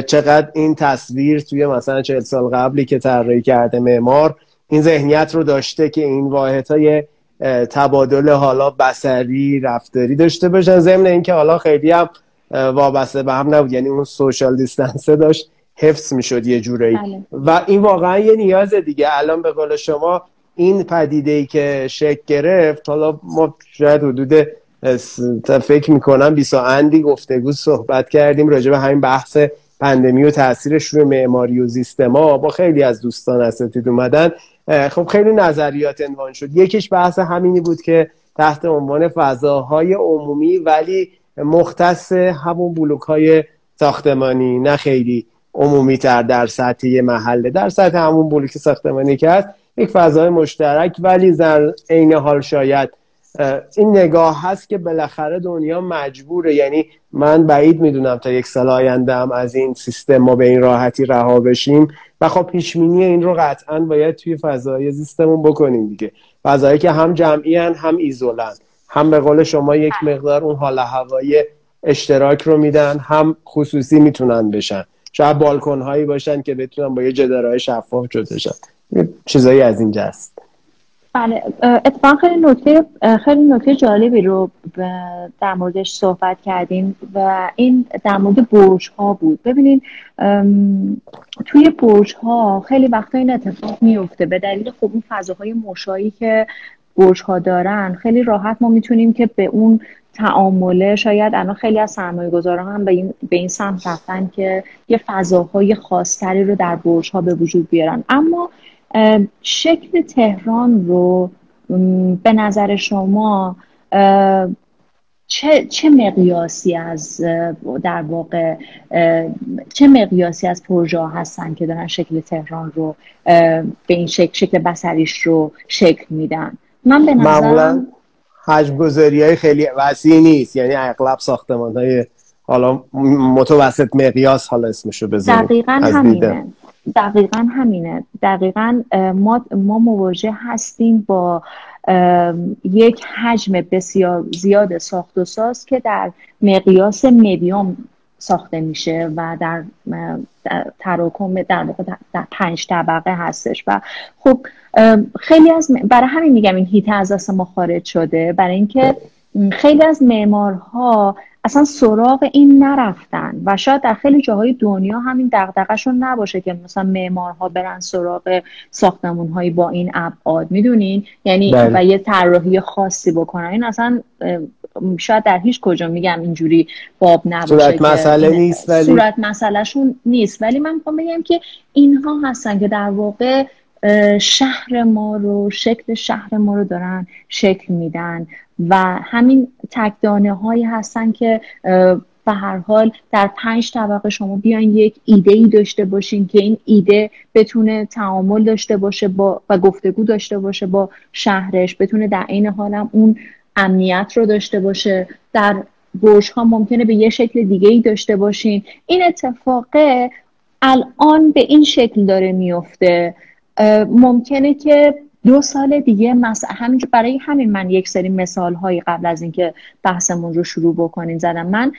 چقدر این تصویر توی مثلا چهل سال قبلی که طراحی کرده معمار این ذهنیت رو داشته که این واحد های تبادل حالا بسری رفتاری داشته باشن ضمن اینکه حالا خیلی هم وابسته به هم نبود. یعنی اون سوشال دیستنسه داشت حفظ می‌شد یه جورایی. بله. و این واقعا یه نیاز دیگه. الان به قول شما این پدیده ای که شکل گرفت حالا ما شاید حدود فکر می‌کنم بیسا اندی گفتگو صحبت کردیم راجع به همین بحث پندمی و تاثیرش روی معماری و زیستما با خیلی از دوستان اساتید اومدن. خب خیلی نظریات عنوان شد. یکیش بحث همینی بود که تحت عنوان فضاهای عمومی ولی مختص همون بلوک های ساختمانی نه خیلی عمومی تر در سطح محله. در سطح همون بلوک ساختمانی که هست یک فضای مشترک ولی در عین حال شاید این نگاه هست که بالاخره دنیا مجبوره. یعنی من بعید می‌دونم تا یک سال آینده هم از این سیستم ما به این راحتی رها بشیم. و خب پیشمینی این رو قطعا باید توی فضای زیستمون بکنیم دیگه. فضایی که هم جمعی هم ایزولن. هم به قول شما یک مقدار اون حال هوایی اشتراک رو میدن هم خصوصی می‌تونن بشن. شاید بالکن هایی باشن که بتونن با یه جدارهای شفاف جدا چیزایی از اینجا است. بله اتفاقا خیلی نکته خیلی نکته جالبی رو در موردش صحبت کردیم و این در مورد برج ها بود ببینید توی برج ها خیلی وقتا این اتفاق میفته به دلیل خب اون فضاهای مشایی که برج ها دارن خیلی راحت ما می‌تونیم که به اون تعامله شاید الان خیلی از سرمایه گذاران هم به این, به این سمت رفتن که یه فضاهای خاصتری رو در برج ها به وجود بیارن. اما شکل تهران رو به نظر شما چه, چه مقیاسی از در واقع چه مقیاسی از پروژه هستن که دارن شکل تهران رو به این شکل شکل بسریش رو شکل میدن؟ من به نظرم حجم گذاری های خیلی وسیع نیست. یعنی اغلب ساختمان های حالا متوسط مقیاس حالا اسمشو بذاریم. دقیقا همینه. دقیقا همینه. دقیقا ما, ما مواجه هستیم با یک حجم بسیار زیاد ساخت و ساز که در مقیاس مدیوم ساخته میشه و در, تراکم در در پنج طبقه هستش. و خب خیلی از برای همین میگم این هیته از دست ما خارج شده. برای اینکه خیلی از معمارها اصلا سراغ این نرفتن و شاید در خیلی جاهای دنیا همین دغدغه‌شون نباشه که مثلا معمارها برن سراغ ساختمونهایی با این ابعاد. می‌دونین؟ یعنی بله. و یه طراحی خاصی بکنن. این اصلا شاید در هیچ کجا میگم اینجوری باب نباشه صورت مسئله نیست ولی صورت مسئلهشون نیست. ولی من می‌خوام بگم که اینها هستن که در واقع شهر ما رو شکل شهر ما رو دارن شکل میدن. و همین تکدانه هایی هستن که به هر حال در پنج طبقه شما بیاین یک ایده ای داشته باشین که این ایده بتونه تعامل داشته باشه با و گفتگو داشته باشه با شهرش بتونه در عین حالم اون امنیت رو داشته باشه. در برج ها ممکنه به یه شکل دیگه ای داشته باشین. این اتفاقه الان به این شکل داره میفته. ممکنه که دو سال دیگه مثلا همینجور برای همین من یک سری مثال هایی قبل از اینکه بحثمون رو شروع بکنین زدم. من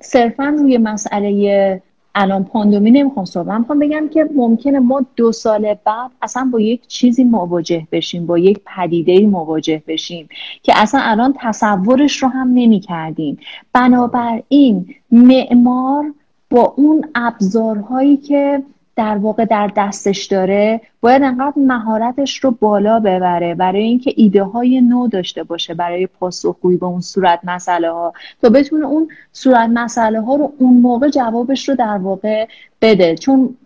صرفا روی مسئله الان پاندومی نمی‌خوام صحبت می‌خوام بگم که ممکنه ما دو سال بعد اصلا با یک چیزی مواجه بشیم با یک پدیده مواجه بشیم که اصلا الان تصورش رو هم نمی کردیم بنابراین معمار با اون ابزارهایی که در واقع در دستش داره باید انقدر مهارتش رو بالا ببره برای اینکه ایده های نو داشته باشه برای پاسخگویی به اون صورت مسئله ها تا بتونه اون صورت مسئله ها رو اون موقع جوابش رو در واقع بده. چون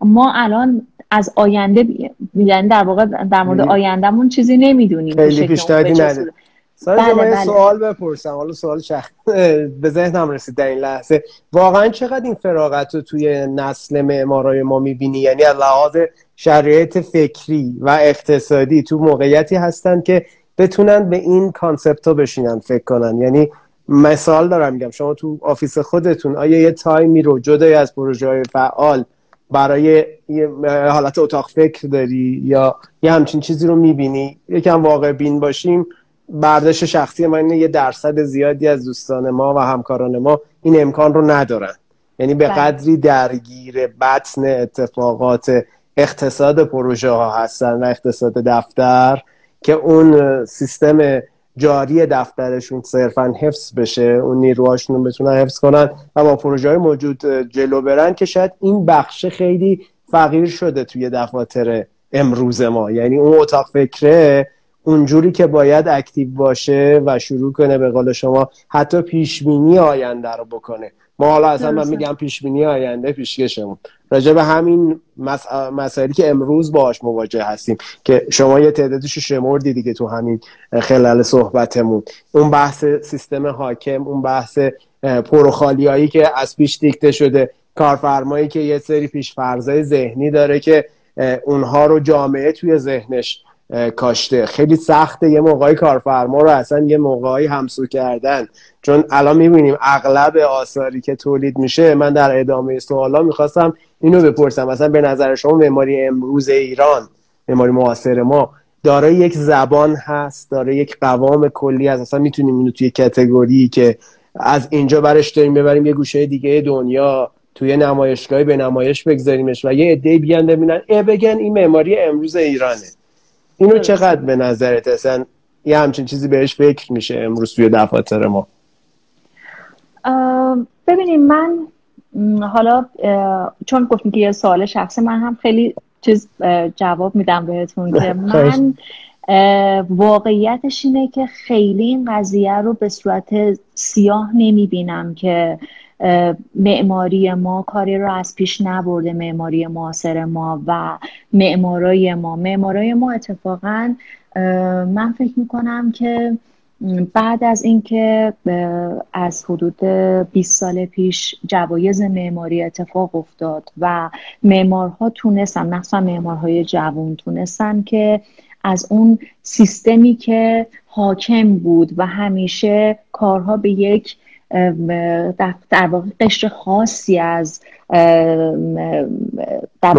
ما الان از آینده یعنی در واقع در مورد آیندهمون چیزی نمی‌دونیم خیلی پیشنهادی نداره بله بله. سوال بپرسم. حالا سوال شخص به ذهنم رسید در این لحظه. واقعا چقدر این فراغت رو توی نسل معمارای ما می‌بینی؟ یعنی از لحاظ شرایط فکری و اقتصادی تو موقعیتی هستن که بتونن به این concept ها بشینن فکر کنن. یعنی مثال دارم میگم شما تو office خودتون آیا یه time ی رو جدای از پروژه های فعال برای یه حالت اتاق فکر داری یا یه همچین چیزی رو می‌بینی؟ یکم واقع بین باشیم. برداشت شخصی ما اینه یه درصد زیادی از دوستان ما و همکاران ما این امکان رو ندارن یعنی به بله. قدری درگیر بطن اتفاقات اقتصاد پروژه ها هستن و اقتصاد دفتر که اون سیستم جاری دفترشون صرفا حفظ بشه اون نیروهاشون رو بتونن حفظ کنن و با پروژه های موجود جلو برن که شاید این بخش خیلی فقیر شده توی دفاتر امروز ما یعنی اون اتاق فکره اونجوری که باید اکتیو باشه و شروع کنه به قول شما حتی پیشبینی آینده رو بکنه. ما حالا اصلا من میگم پیشبینی آینده پیشکشمون. راجع به همین مسائلی که امروز باهاش مواجه هستیم که شما یه تعدادش شمردی دیگه تو همین خلال صحبتمون. اون بحث سیستم حاکم اون بحث پروخالیایی که از پیش دیکته شده کارفرمایی که یه سری پیشفرزای ذهنی داره که اونها رو جامعه توی ذهنش کاشته. خیلی سخته یه موقعی کارفرما رو اصلا یه موقعی همسو کردن. چون الان می‌بینیم اغلب آثاری که تولید میشه من در ادامه سوالا می‌خواستم اینو بپرسم. مثلا به نظر شما معماری امروز ایران معماری معاصر ما داره یک زبان هست داره یک قوام کلی هست؟ اصلا می‌تونیم اینو توی کتگوری که از اینجا برش داریم ببریم یه گوشه دیگه دنیا توی نمایشگاهی به نمایش بگذاریمش و یه عده بیان ببینن. ای بگن این معماری امروز ایرانه. اینو چقدر به نظرت اصلا یه همچین چیزی بهش فکر میشه امروز توی دفاتر ما؟ ببینیم من حالا چون گفتیم که یه سوال شخصی من هم خیلی چیز جواب میدم بهتون که من واقعیتش اینه که خیلی این قضیه رو به صورت سیاه نمی‌بینم که معماری ما کاری رو از پیش نبرده معماری معاصر ما و معمارای ما. معمارای ما اتفاقا من فکر می‌کنم که بعد از اینکه از حدود 20 سال پیش جوایز معماری اتفاق افتاد و معمارها تونستن مثلا معمارهای جوان تونستن که از اون سیستمی که حاکم بود و همیشه کارها به یک در واقع قشر خاصی از در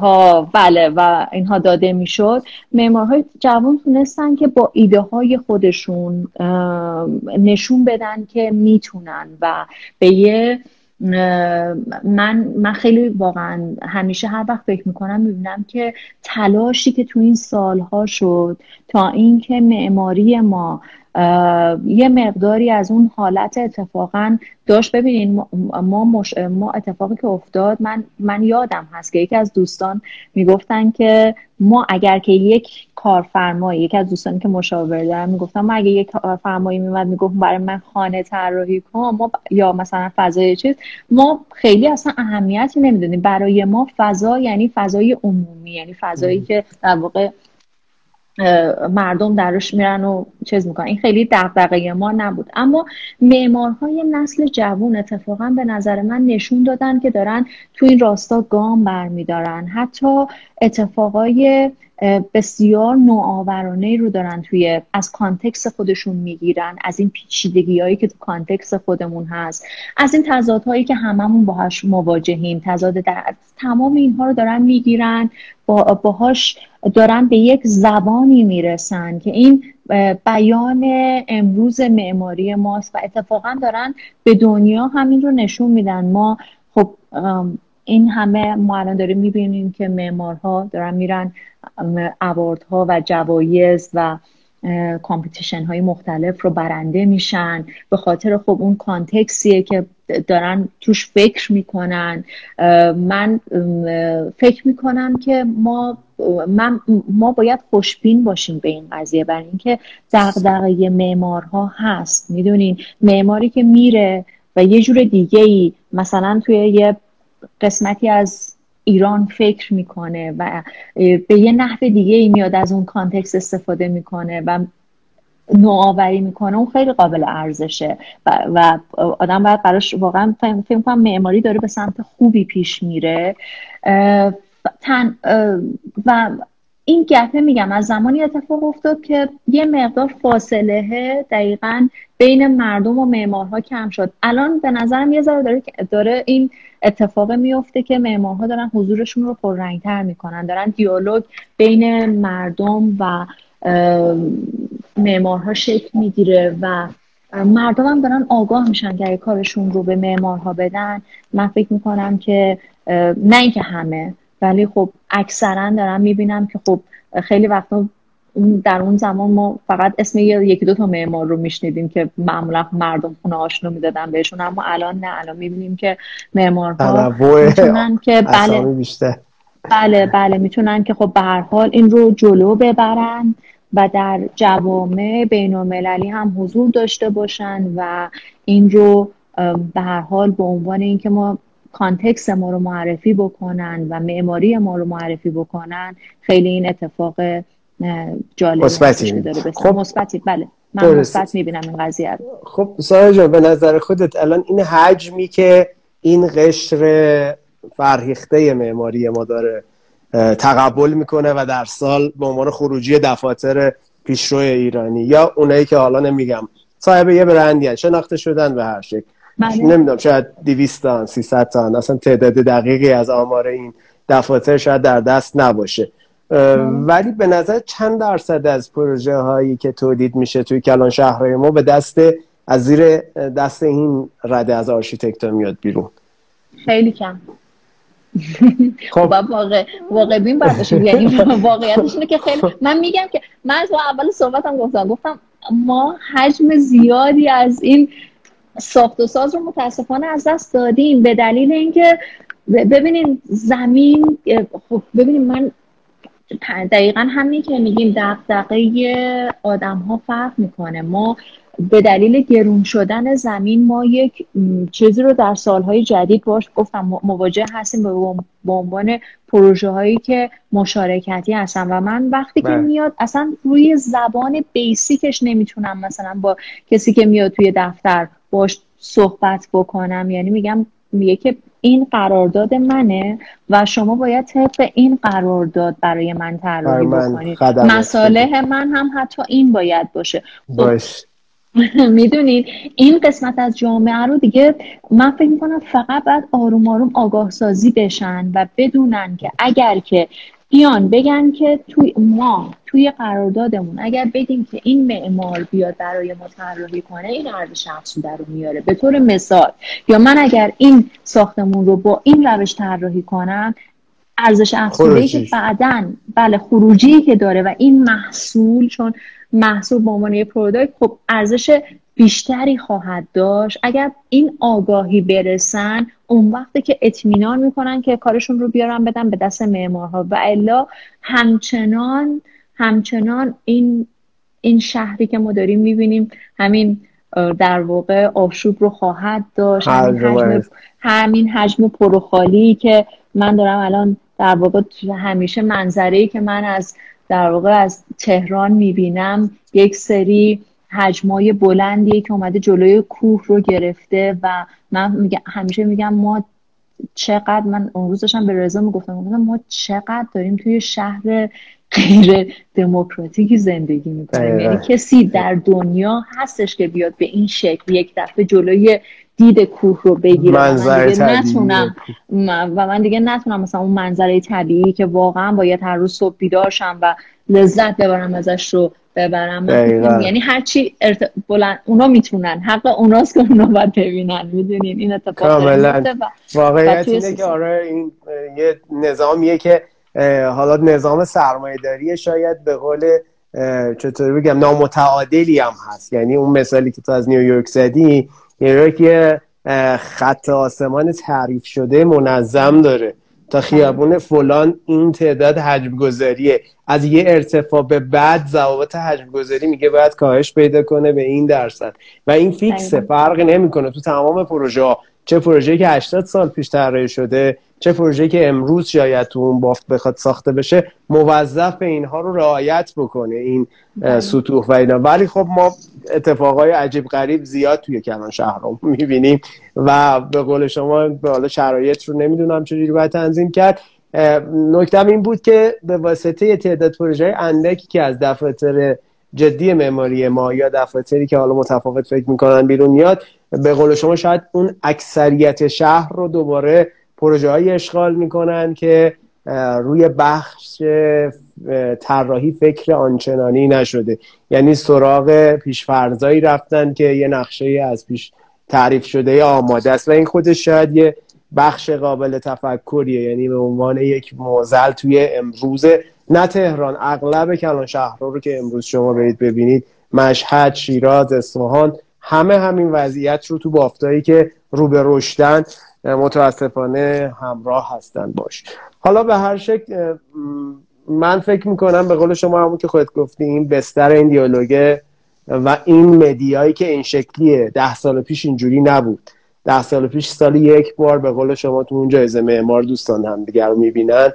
ها بله و اینها داده می‌شد. معمارهای جوان تونستن که با ایده های خودشون نشون بدن که می‌تونن و به یه من من خیلی واقعا همیشه هر وقت فکر می‌کنم می‌بینم که تلاشی که تو این سالها شد تا اینکه معماری ما یه مقداری از اون حالت اتفاقا داشت. ببینین ما, مش... ما اتفاقی که افتاد من من یادم هست که یکی از دوستان می‌گفتن که ما اگر که یک کارفرمایی یکی از دوستانی که مشاور دارن می‌گفتن ما اگه یک کارفرمایی میومد می‌گفت برای من خانه طراحی کن ما یا مثلا فضای چیز ما خیلی اصلا اهمیتی نمی‌دونیم برای ما فضا یعنی فضای عمومی یعنی فضایی که در واقع مردم درش میرن و چیز می‌کنن. این خیلی دغدغه ما نبود. اما معمارهای نسل جوون اتفاقا به نظر من نشون دادن که دارن تو این راستا گام برمیدارن. حتی اتفاقای بسیار نوآورانه رو دارن توی از context خودشون می‌گیرن از این پیچیدگی هایی که تو context خودمون هست از این تضادهایی که هممون باهاش مواجهیم. تضاد در تمام اینها رو دارن می‌گیرن با باهاش دارن به یک زبانی می‌رسن که این بیان امروز معماری ماست و اتفاقا دارن به دنیا همین رو نشون میدن. ما خب این همه ما الان داریم می‌بینیم که معمارها دارن میرن ها و جوایز و competition های مختلف رو برنده میشن. به خاطر خب اون context یه که دارن توش فکر می‌کنن. من فکر می‌کنم که ما من ما باید خوشبین باشیم به این قضیه. برای اینکه دغدغه معمارها هست. می‌دونین معماری که میره و یه جور دیگه ای مثلا توی یه قسمتی از ایران فکر می‌کنه و به یه نحو دیگه ای میاد از اون کانتکست استفاده می‌کنه و نوآوری می‌کنه. اون خیلی قابل ارزشه و, و آدم باید براش واقعا فکر کنم معماری داره به سمت خوبی پیش میره. تن و این گپه میگم از زمانی اتفاق افتاد که یه مقدار فاصله دقیقا بین مردم و معمارها کم شد. الان به نظرم یه ذره داره, داره این اتفاق میفته که معمارها دارن حضورشون رو پررنگتر می‌کنن. دارن دیالوگ بین مردم و معمارها شکل می‌گیره و مردم هم دارن آگاه میشن که کارشون رو به معمارها بدن. من فکر می‌کنم که نه اینکه همه ولی خب اکثرا دارم می‌بینم که خب خیلی وقتا در اون زمان ما فقط اسم یکی دو تا معمار رو میشنیدیم که معمولا مردم خونه آشنا می‌دادن بهشون اما الان نه. الان می‌بینیم که معمارها می‌تونن که بله بله بله می‌تونن که خب به هر حال این رو جلو ببرن و در جوامع بین المللی هم حضور داشته باشن و این رو به هر حال به عنوان اینکه ما کانتکس ما رو معرفی بکنن و معماری ما رو معرفی بکنن خیلی این اتفاق جالب مثبتی خب مثبتی. بله من مثبت می‌بینم این قضیه رو. خب سایه جان به نظر خودت الان این حجمی که این قشر فرهیخته معماری ما داره تقبل می‌کنه و در سال به عنوان خروجی دفاتر پیشرو ایرانی یا اونایی که حالا نمیگم صاحب یه برندی شناخته شدن به هر شکل. بله. نمی‌دونم شاید 200 تا 300 تا. اصلا تعداد دقیقی از آمار این دفاتر شاید در دست نباشه. ولی به نظر چند درصد از پروژه هایی که تولید میشه توی کلان شهرهای ما به دست از زیر دست این رده از architect میاد بیرون؟ خیلی کم. خب. واقع واقع بین باید یعنی واقعیتش اینه که خیلی من میگم که من از اول صحبتم گفتم گفتم ما حجم زیادی از این ساخت و ساز رو متاسفانه از دست دادیم. به دلیل اینکه ببینین زمین خب ببینین من دقیقا همین که میگیم دقدقه آدم ها فرق می‌کنه. ما به دلیل گرون شدن زمین ما یک چیزی رو در سالهای جدید باش گفتم مواجه هستیم به عنوان پروژه هایی که مشارکتی هستن. و من وقتی که بله. میاد اصلا روی زبان بیسیکش نمی‌تونم مثلا با کسی که میاد توی دفتر باش صحبت بکنم. یعنی میگم میگه که این قرارداد منه و شما باید طبق این قرارداد برای من طراحی بکنید. مصالح من هم حتی این باید باشه. خب، باش. می‌دونید این قسمت از جامعه رو دیگه من فکر می‌کنم فقط باید آروم آروم آگاه سازی بشن و بدونن که اگر که بیان بگن که توی ما توی قراردادمون اگر بگیم که این معمار بیاد برای ما طراحی کنه این ارزش افزوده رو میاره. به طور مثال یا من اگر این ساختمون رو با این روش طراحی کنم ارزش افزوده که بعدا بله خروجی که داره و این محصول چون محصول به عنوان یه پروداکت خب ارزش بیشتری خواهد داشت. اگر این آگاهی برسن اون وقتی که اطمینان می‌کنن که کارشون رو بیارن بدن به دست معمارها. و الا همچنان همچنان این این شهری که ما داریم می‌بینیم همین در واقع آشوب رو خواهد داشت. همین حجم, همین حجم پروخالی که من دارم الان در واقع همیشه منظره که من از در واقع از تهران می‌بینم یک سری حجمای بلندیه که اومده جلوی کوه رو گرفته و من میگم همیشه میگم ما چقدر من اون روز داشتم به رضا می‌گفتم ما چقدر داریم توی شهر غیر دموکراتیکی زندگی می‌کنیم. یعنی کسی در دنیا هستش که بیاد به این شکل یک دفعه جلوی دید کوه رو بگیرم من دیگه نتونم و من دیگه نتونم مثلا اون منظره طبیعی که واقعا باید هر روز صبح بیدار و لذت ببرم ازش رو ببرم. یعنی هرچی ارت... بلند اونا می‌تونن. حق اوناست که اونا باید ببینن. می‌دونین؟ این اتفاق واقعیت اینه که آره این یه نظامیه که حالا نظام سرمایه‌داری شاید به قول چطوری بگم نامتعادلی هم هست. یعنی اون مثالی که تو از نیویورک زدی نیویورک یه خط آسمان تعریف شده منظم داره. تا خیابون فلان این تعداد حجم گذاریه از یه ارتفاع به بعد ضوابط حجم گذاری میگه باید کاهش پیدا کنه به این درصد. و این فیکسه فرق نمی‌کنه. تو تمام پروژه ها چه پروژه‌ای که 80 سال پیش طراحی شده چه پروژه‌ای که امروز شاید تو اون بافت بخواد ساخته بشه موظف اینها رو رعایت بکنه این بله. سطوح و اینا ولی خب ما اتفاقای عجیب غریب زیاد توی کلان شهر رو می‌بینیم و به قول شما به حالا شرایط رو نمی‌دونم چجوری باید تنظیم کرد نکتم این بود که به واسطه تعداد پروژه اندکی که از دفاتر جدی معماری ما یا دفاتری که حالا متفاوت فکر می‌کنن بیرون میاد به قول شما شاید اون اکثریت شهر رو دوباره پروژه های اشغال می‌کنن که روی بخش طراحی فکر آنچنانی نشده. یعنی سراغ پیشفرزایی رفتن که یه نقشه از پیش تعریف شده آماده است. و این خودش شاید یه بخش قابل تفکریه. یعنی به عنوان یک موزل توی امروز نه تهران اغلب کلان شهرها رو که امروز شما برید ببینید. مشهد شیراز اصفهان همه همین وضعیت رو تو بافتایی که رو به رشدن متاسفانه همراه هستن باش. حالا به هر شکل من فکر می‌کنم به قول شما همون که خودت گفتی این بستر این دیالوگه و این مدیایی که این شکلیه ده سال پیش اینجوری نبود. ده سال پیش سال یک بار به قول شما تو اون جایزه معمار دوستان هم دیگر رو می‌بینن.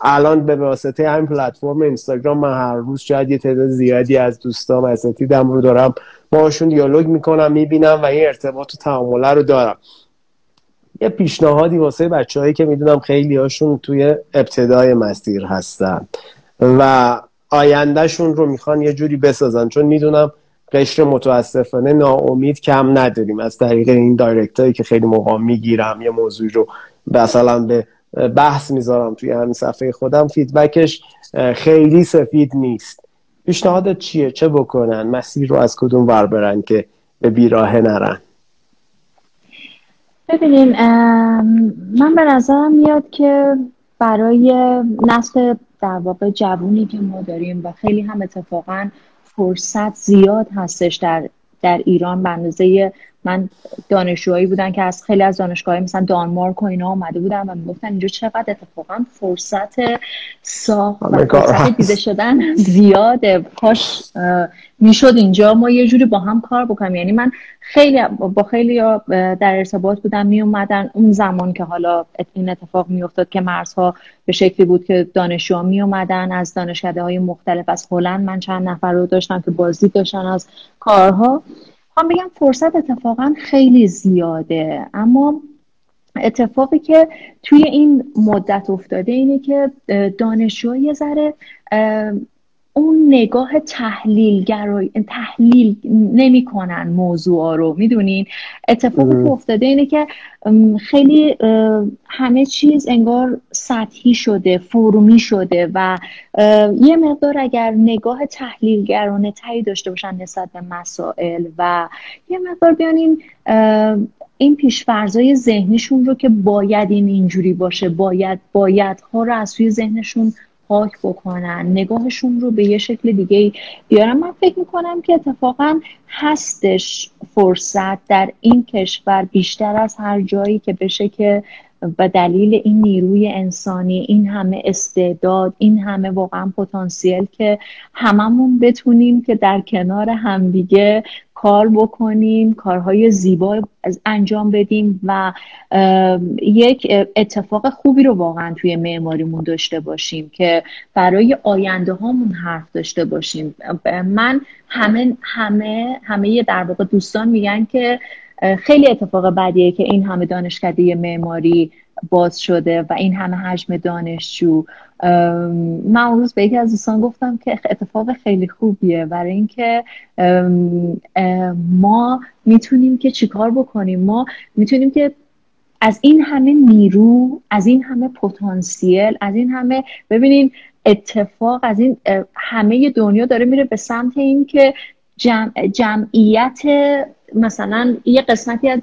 الان به واسطه همین پلتفرم اینستاگرام من هر روز شاید یه تعداد زیادی از دوستام اساتیدم رو دارم. باهاشون دیالوگ می‌کنم می‌بینم و این ارتباط و تعامله رو دارم. یه پیشنهادی واسه بچههایی که می‌دونم خیلی هاشون توی ابتدای مسیر هستن و آیندهشون رو می‌خوان یه جوری بسازن. چون می‌دونم قشر متاسفانه ناامید کم نداریم. از طریق این direct هایی که خیلی موقع می‌گیرم یه موضوع رو مثلا به بحث می‌ذارم توی همین صفحه خودم. feedback ش خیلی سفید نیست. پیشنهادت چیه؟ چه بکنن؟ مسیر رو از کدوم ور برن که به بیراه نرن؟ ببینین من به نظرم میاد که برای نسل در واقع جوونی که ما داریم و خیلی هم اتفاقا فرصت زیاد هستش در در ایران به اندازه من دانشجوهایی بودن که از خیلی از دانشگاه مثلا دانمارک و اینا آمده بودن و می‌گفتن اینجا چقدر اتفاقا فرصت ساخت و فرصت دیده شدن زیاده. کاش می‌شد اینجا. ما یه جوری با هم کار بکنیم. یعنی من خیلی با خیلی در ارتباط بودم می اومدن اون زمان که حالا این اتفاق می افتاد که مرزها به شکلی بود که دانشجو می اومدن از دانشکده های مختلف از هلند من چند نفر رو داشتم که بازدید داشتن از کارها. هم بگم فرصت اتفاقا خیلی زیاده اما اتفاقی که توی این مدت افتاده اینه که دانشجو یه ذره اون نگاه تحلیلگرای تحلیل نمی‌کنن موضوع رو می‌دونین اتفاقی که افتاده اینه که خیلی همه چیز انگار سطحی شده فرمی شده و یه مقدار اگر نگاه تحلیلگرانه تایی داشته باشن نسبت به مسائل و یه مقدار بیان این این پیشفرزای ذهنیشون رو که باید این اینجوری باشه باید باید ها رو از توی ذهنشون پاک بکنن. نگاهشون رو به یه شکل دیگه بیارن من فکر می‌کنم که اتفاقا هستش فرصت در این کشور بیشتر از هر جایی که بشه که به دلیل این نیروی انسانی این همه استعداد این همه واقعا پتانسیل که هممون بتونیم که در کنار همدیگه کار بکنیم کارهای زیبا انجام بدیم و یک اتفاق خوبی رو واقعا توی معماریمون داشته باشیم که برای آینده هامون حرف داشته باشیم. من همه همه همه در واقع دوستان میگن که خیلی اتفاق بدیه که این همه دانشکده معماری باز شده و این همه حجم دانشجو. من اون روز به یکی از دوستان گفتم که اتفاق خیلی خوبیه برای اینکه ما می‌تونیم که چیکار بکنیم؟ ما می‌تونیم که از این همه نیرو از این همه پتانسیل از این همه ببینین اتفاق از این همه دنیا داره میره به سمت اینکه جمع، جمعیت مثلا یه قسمتی از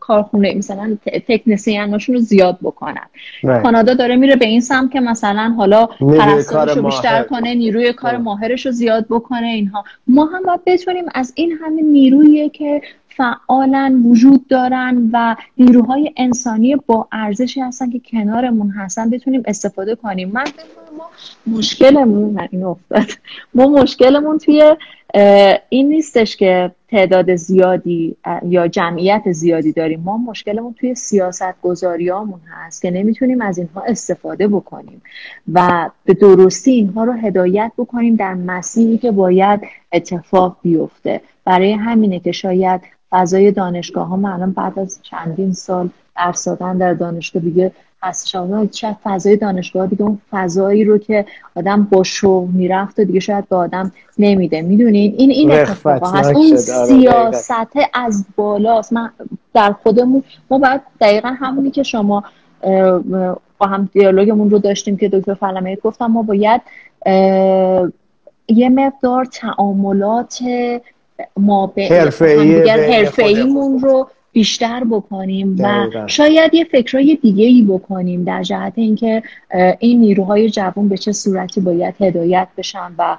کارخونه مثلا تکنسیانشون رو زیاد بکنن. کانادا داره میره به این سمت که مثلا حالا پرستارش رو بیشتر کنه نیروی کار ماهرش رو زیاد بکنه اینها. ما هم باید بتونیم از این همه نیرویی که فعالا وجود دارن و نیروهای انسانی با ارزشی هستن که کنارمون هستن بتونیم استفاده کنیم. من ما مشکلمون این افتاد. ما مشکلمون توی این نیستش که تعداد زیادی یا جمعیت زیادی داریم. ما مشکلمون توی سیاست گذاریامون هست که نمی‌تونیم از اینها استفاده بکنیم و به درستی اینها رو هدایت بکنیم در مسیری که باید اتفاق بیفته. برای همینه که شاید فضای دانشگاه ها الان بعد از چندین سال درس در دانشگاه دیگه هست شما شاید فضای دانشگاه دیگه اون فضایی رو که آدم با شوق می‌رفت و دیگه شاید به آدم نمیده. می‌دونین؟ این این اتفاق هست. اون آره، سیاست از بالاست. من در خودمون ما باید دقیقا همونی که شما با هم دیالوگمون رو داشتیم که دکتر فلمه گفتم ما باید یه مقدار تعاملات ما به حرفه‌ایمون رو بیشتر بکنیم و شاید یه فکرهای دیگه ای بکنیم در جهت اینکه این نیروهای جوان به چه صورتی باید هدایت بشن و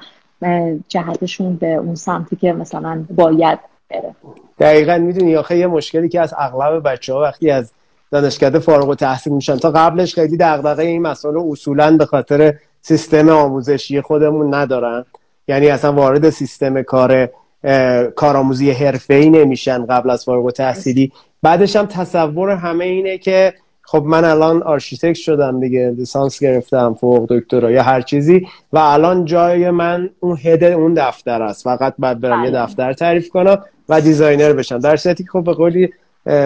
جهتشون به اون سمتی که مثلا باید بره. دقیقا می‌دونی آخه یه مشکلی که از اغلب بچه ها وقتی از دانشکده فارغ و تحصیل میشن تا قبلش خیلی دغدغه این مسائل اصولا به خاطر سیستم آموزشی خودمون ندارن. یعنی اصلا وارد سیستم کار کارآموزی ای نمیشن قبل از فارغ تحصیلی بعدش هم تصور همه اینه که خب من الان architect شدم دیگه لیسانس گرفتم فوق دکترا یا هر چیزی و الان جای من اون head اون دفتر است. فقط بعد برم یه بله. دفتر تعریف کنم و designer بشم. در صورتی که خب به قولی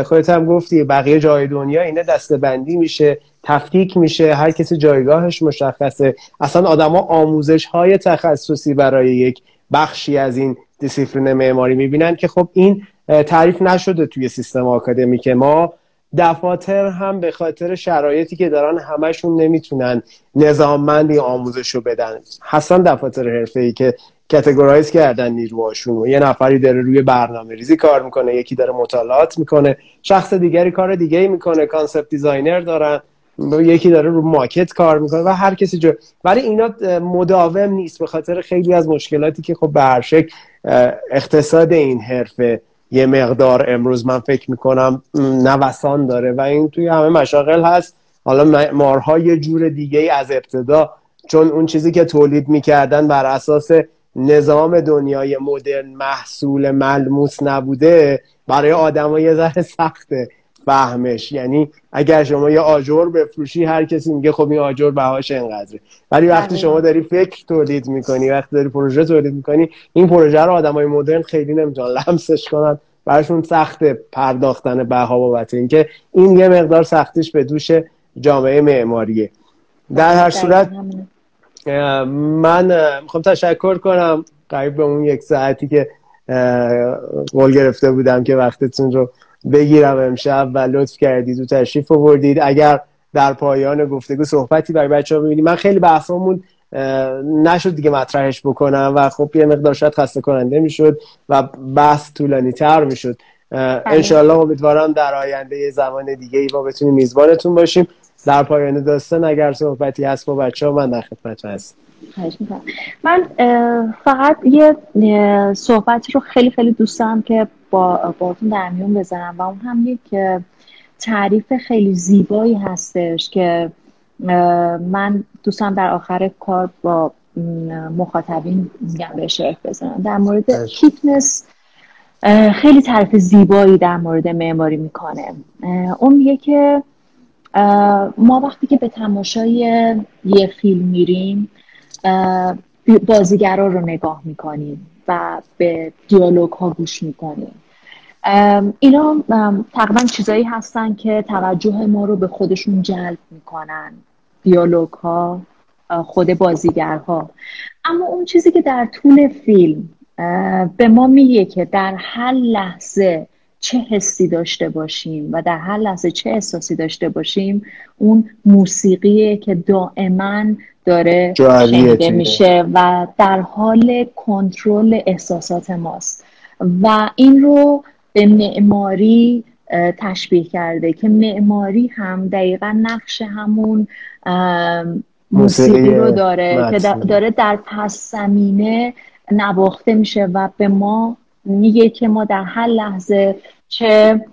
خودت هم گفتی بقیه جای دنیا اینه دسته‌بندی میشه تفکیک میشه هر کسی جایگاهش مشخصه. اصلا آدما آموزش های تخصصی برای یک بخشی از این دیسیپلین معماری می‌بینن که خب این تعریف نشده توی سیستم آکادمیک ما. دفاتر هم به خاطر شرایطی که دارن همشون نمی‌تونن نظام‌مند این آموزش رو بدن. حسن دفاتر حرفه ای که categorize کردن نیروهاشون و یه نفری داره روی برنامه ریزی کار می‌کنه یکی داره مطالعات می‌کنه شخص دیگری کار دیگه می‌کنه concept designer دارن. یکی داره رو ماکت کار می‌کنه و هر کسی جو ولی اینا مداوم نیست به خاطر خیلی از مشکلاتی که خب به هر اقتصاد این حرفه. یه مقدار امروز من فکر می‌کنم نوسان داره و این توی همه مشاغل هست. حالا مارها یه جور دیگه از ابتدا چون اون چیزی که تولید می‌کردن بر اساس نظام دنیای مدرن محصول ملموس نبوده برای آدم یه ذره سخته. فهمش. یعنی اگر شما یه آجر بفروشی هر کسی میگه خب این آجر بهاش انقدره. ولی وقتی شما داری فکر تولید می‌کنی وقتی داری پروژه تولید می‌کنی این پروژه رو آدمای مدرن خیلی نمی‌تونن لمسش کنن. براشون سخت پرداختن بها بابت اینکه این یه مقدار سختیش به دوش جامعه معماریه. در هر صورت من می‌خوام تشکر کنم قریب به اون یک ساعتی که قول گرفته بودم که وقتتون رو بگیرم امشب و لطف کردید و تشریف آوردید. اگر در پایان گفتگو صحبتی برای بچه ها ببینید من خیلی بحثمون نشد دیگه مطرحش بکنم و خب یه مقدار شاید خسته کننده می‌شد و بحث طولانی تر می‌شد بله. انشالله امیدوارم در آینده یه زمان دیگه ای با بتونیم میزبانتون باشیم. در پایان داستان اگر صحبتی هست با بچه ها من در خدمت هست من فقط یه صحبتی رو خیلی خیلی دوست دارم که با باتون در میون بزنم و اون هم یک تعریف خیلی زیبایی هستش که من دوستم در آخر کار با مخاطبین میگم به اشتراک بزنم در مورد کیتنس خیلی تعریف زیبایی در مورد معماری می‌کنه. اون میگه که ما وقتی که به تماشای یه فیلم میریم بازیگرا رو نگاه می‌کنیم و به دیالوگ ها گوش می‌کنیم. اینا تقریبا چیزایی هستن که توجه ما رو به خودشون جلب می‌کنن. دیالوگ ها خود بازیگرها. اما اون چیزی که در طول فیلم به ما میگه که در هر لحظه چه حسی داشته باشیم و در هر لحظه چه احساسی داشته باشیم اون موسیقیه که دائما داره شنیده میشه و در حال کنترل احساسات ماست. و این رو به معماری تشبیه کرده که معماری هم دقیقا نقش همون موسیقی رو داره که داره در پس زمینه نواخته میشه و به ما میگه که ما در هر لحظه چه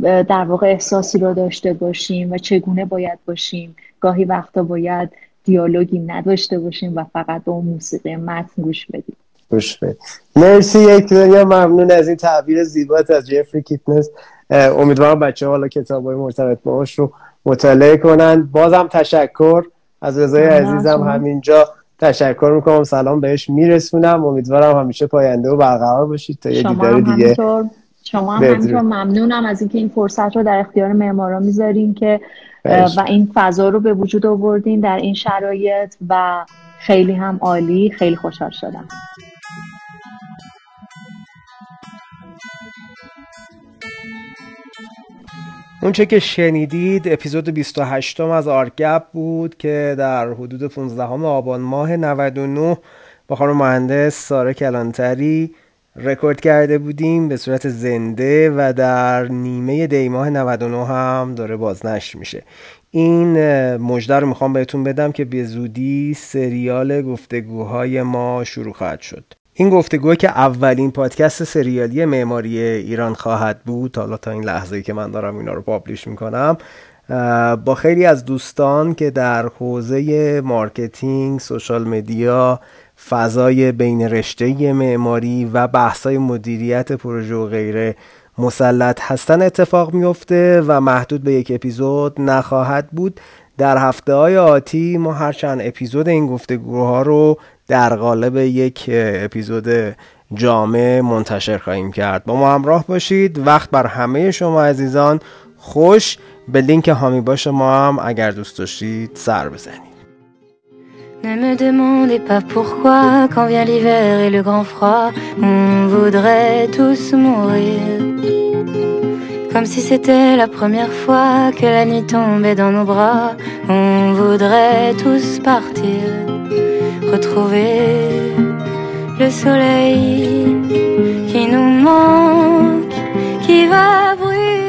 در واقع احساسی رو داشته باشیم و چگونه باید باشیم. گاهی وقتا باید دیالوگی نداشته باشیم و فقط به اون موسیقی متن گوش بدیم. گوش بدیم مرسی یک دنیا ممنون از این تعبیر زیبات از جفری کیتنس امیدوارم بچه حالا کتاب های مرتبط باش رو مطالعه کنن. بازم تشکر از رضای عزیزم همینجا. تشکر می‌کنم. سلام بهش میرسونم. امیدوارم همیشه پاینده و برقرار باشید تا یه دیدار دیگه شما هم همینطور. ممنونم از اینکه این فرصت رو در اختیار معمارا می‌ذارین که و این فضا رو به وجود آوردین در این شرایط و خیلی هم عالی. خیلی خوشحال شدم. اونچه که شنیدید اپیزود 28 از آرگپ بود که در حدود 15 آبان ماه 99 با خانم مهندس ساره کلانتری رکورد کرده بودیم به صورت زنده و در نیمه دیماه 99 هم داره بازنشر میشه. این مژده رو می‌خوام بهتون بدم که به زودی سریال گفتگوهای ما شروع خواهد شد. این گفتگو که اولین پادکست سریالی معماری ایران خواهد بود حالا تا این لحظه که من دارم اینا رو publish می‌کنم با خیلی از دوستان که در حوزه marketing، social media، فضای بین رشته معماری و بحثای مدیریت پروژه و غیره مسلط هستن اتفاق میفته و محدود به یک اپیزود نخواهد بود. در هفته های آتی ما هر چند اپیزود این گفتگوها رو در قالب یک اپیزود جامع منتشر خواهیم کرد با ما همراه باشید وقت بر همه شما عزیزان خوش به لینک هامی باش ما هم اگر دوست داشتید سر بزنید Ne me demandez pas pourquoi, quand vient l'hiver et le grand froid, on voudrait tous mourir. Comme si c'était la première fois que la nuit tombait dans nos bras, on voudrait tous partir, retrouver le soleil qui nous manque, qui va brûler.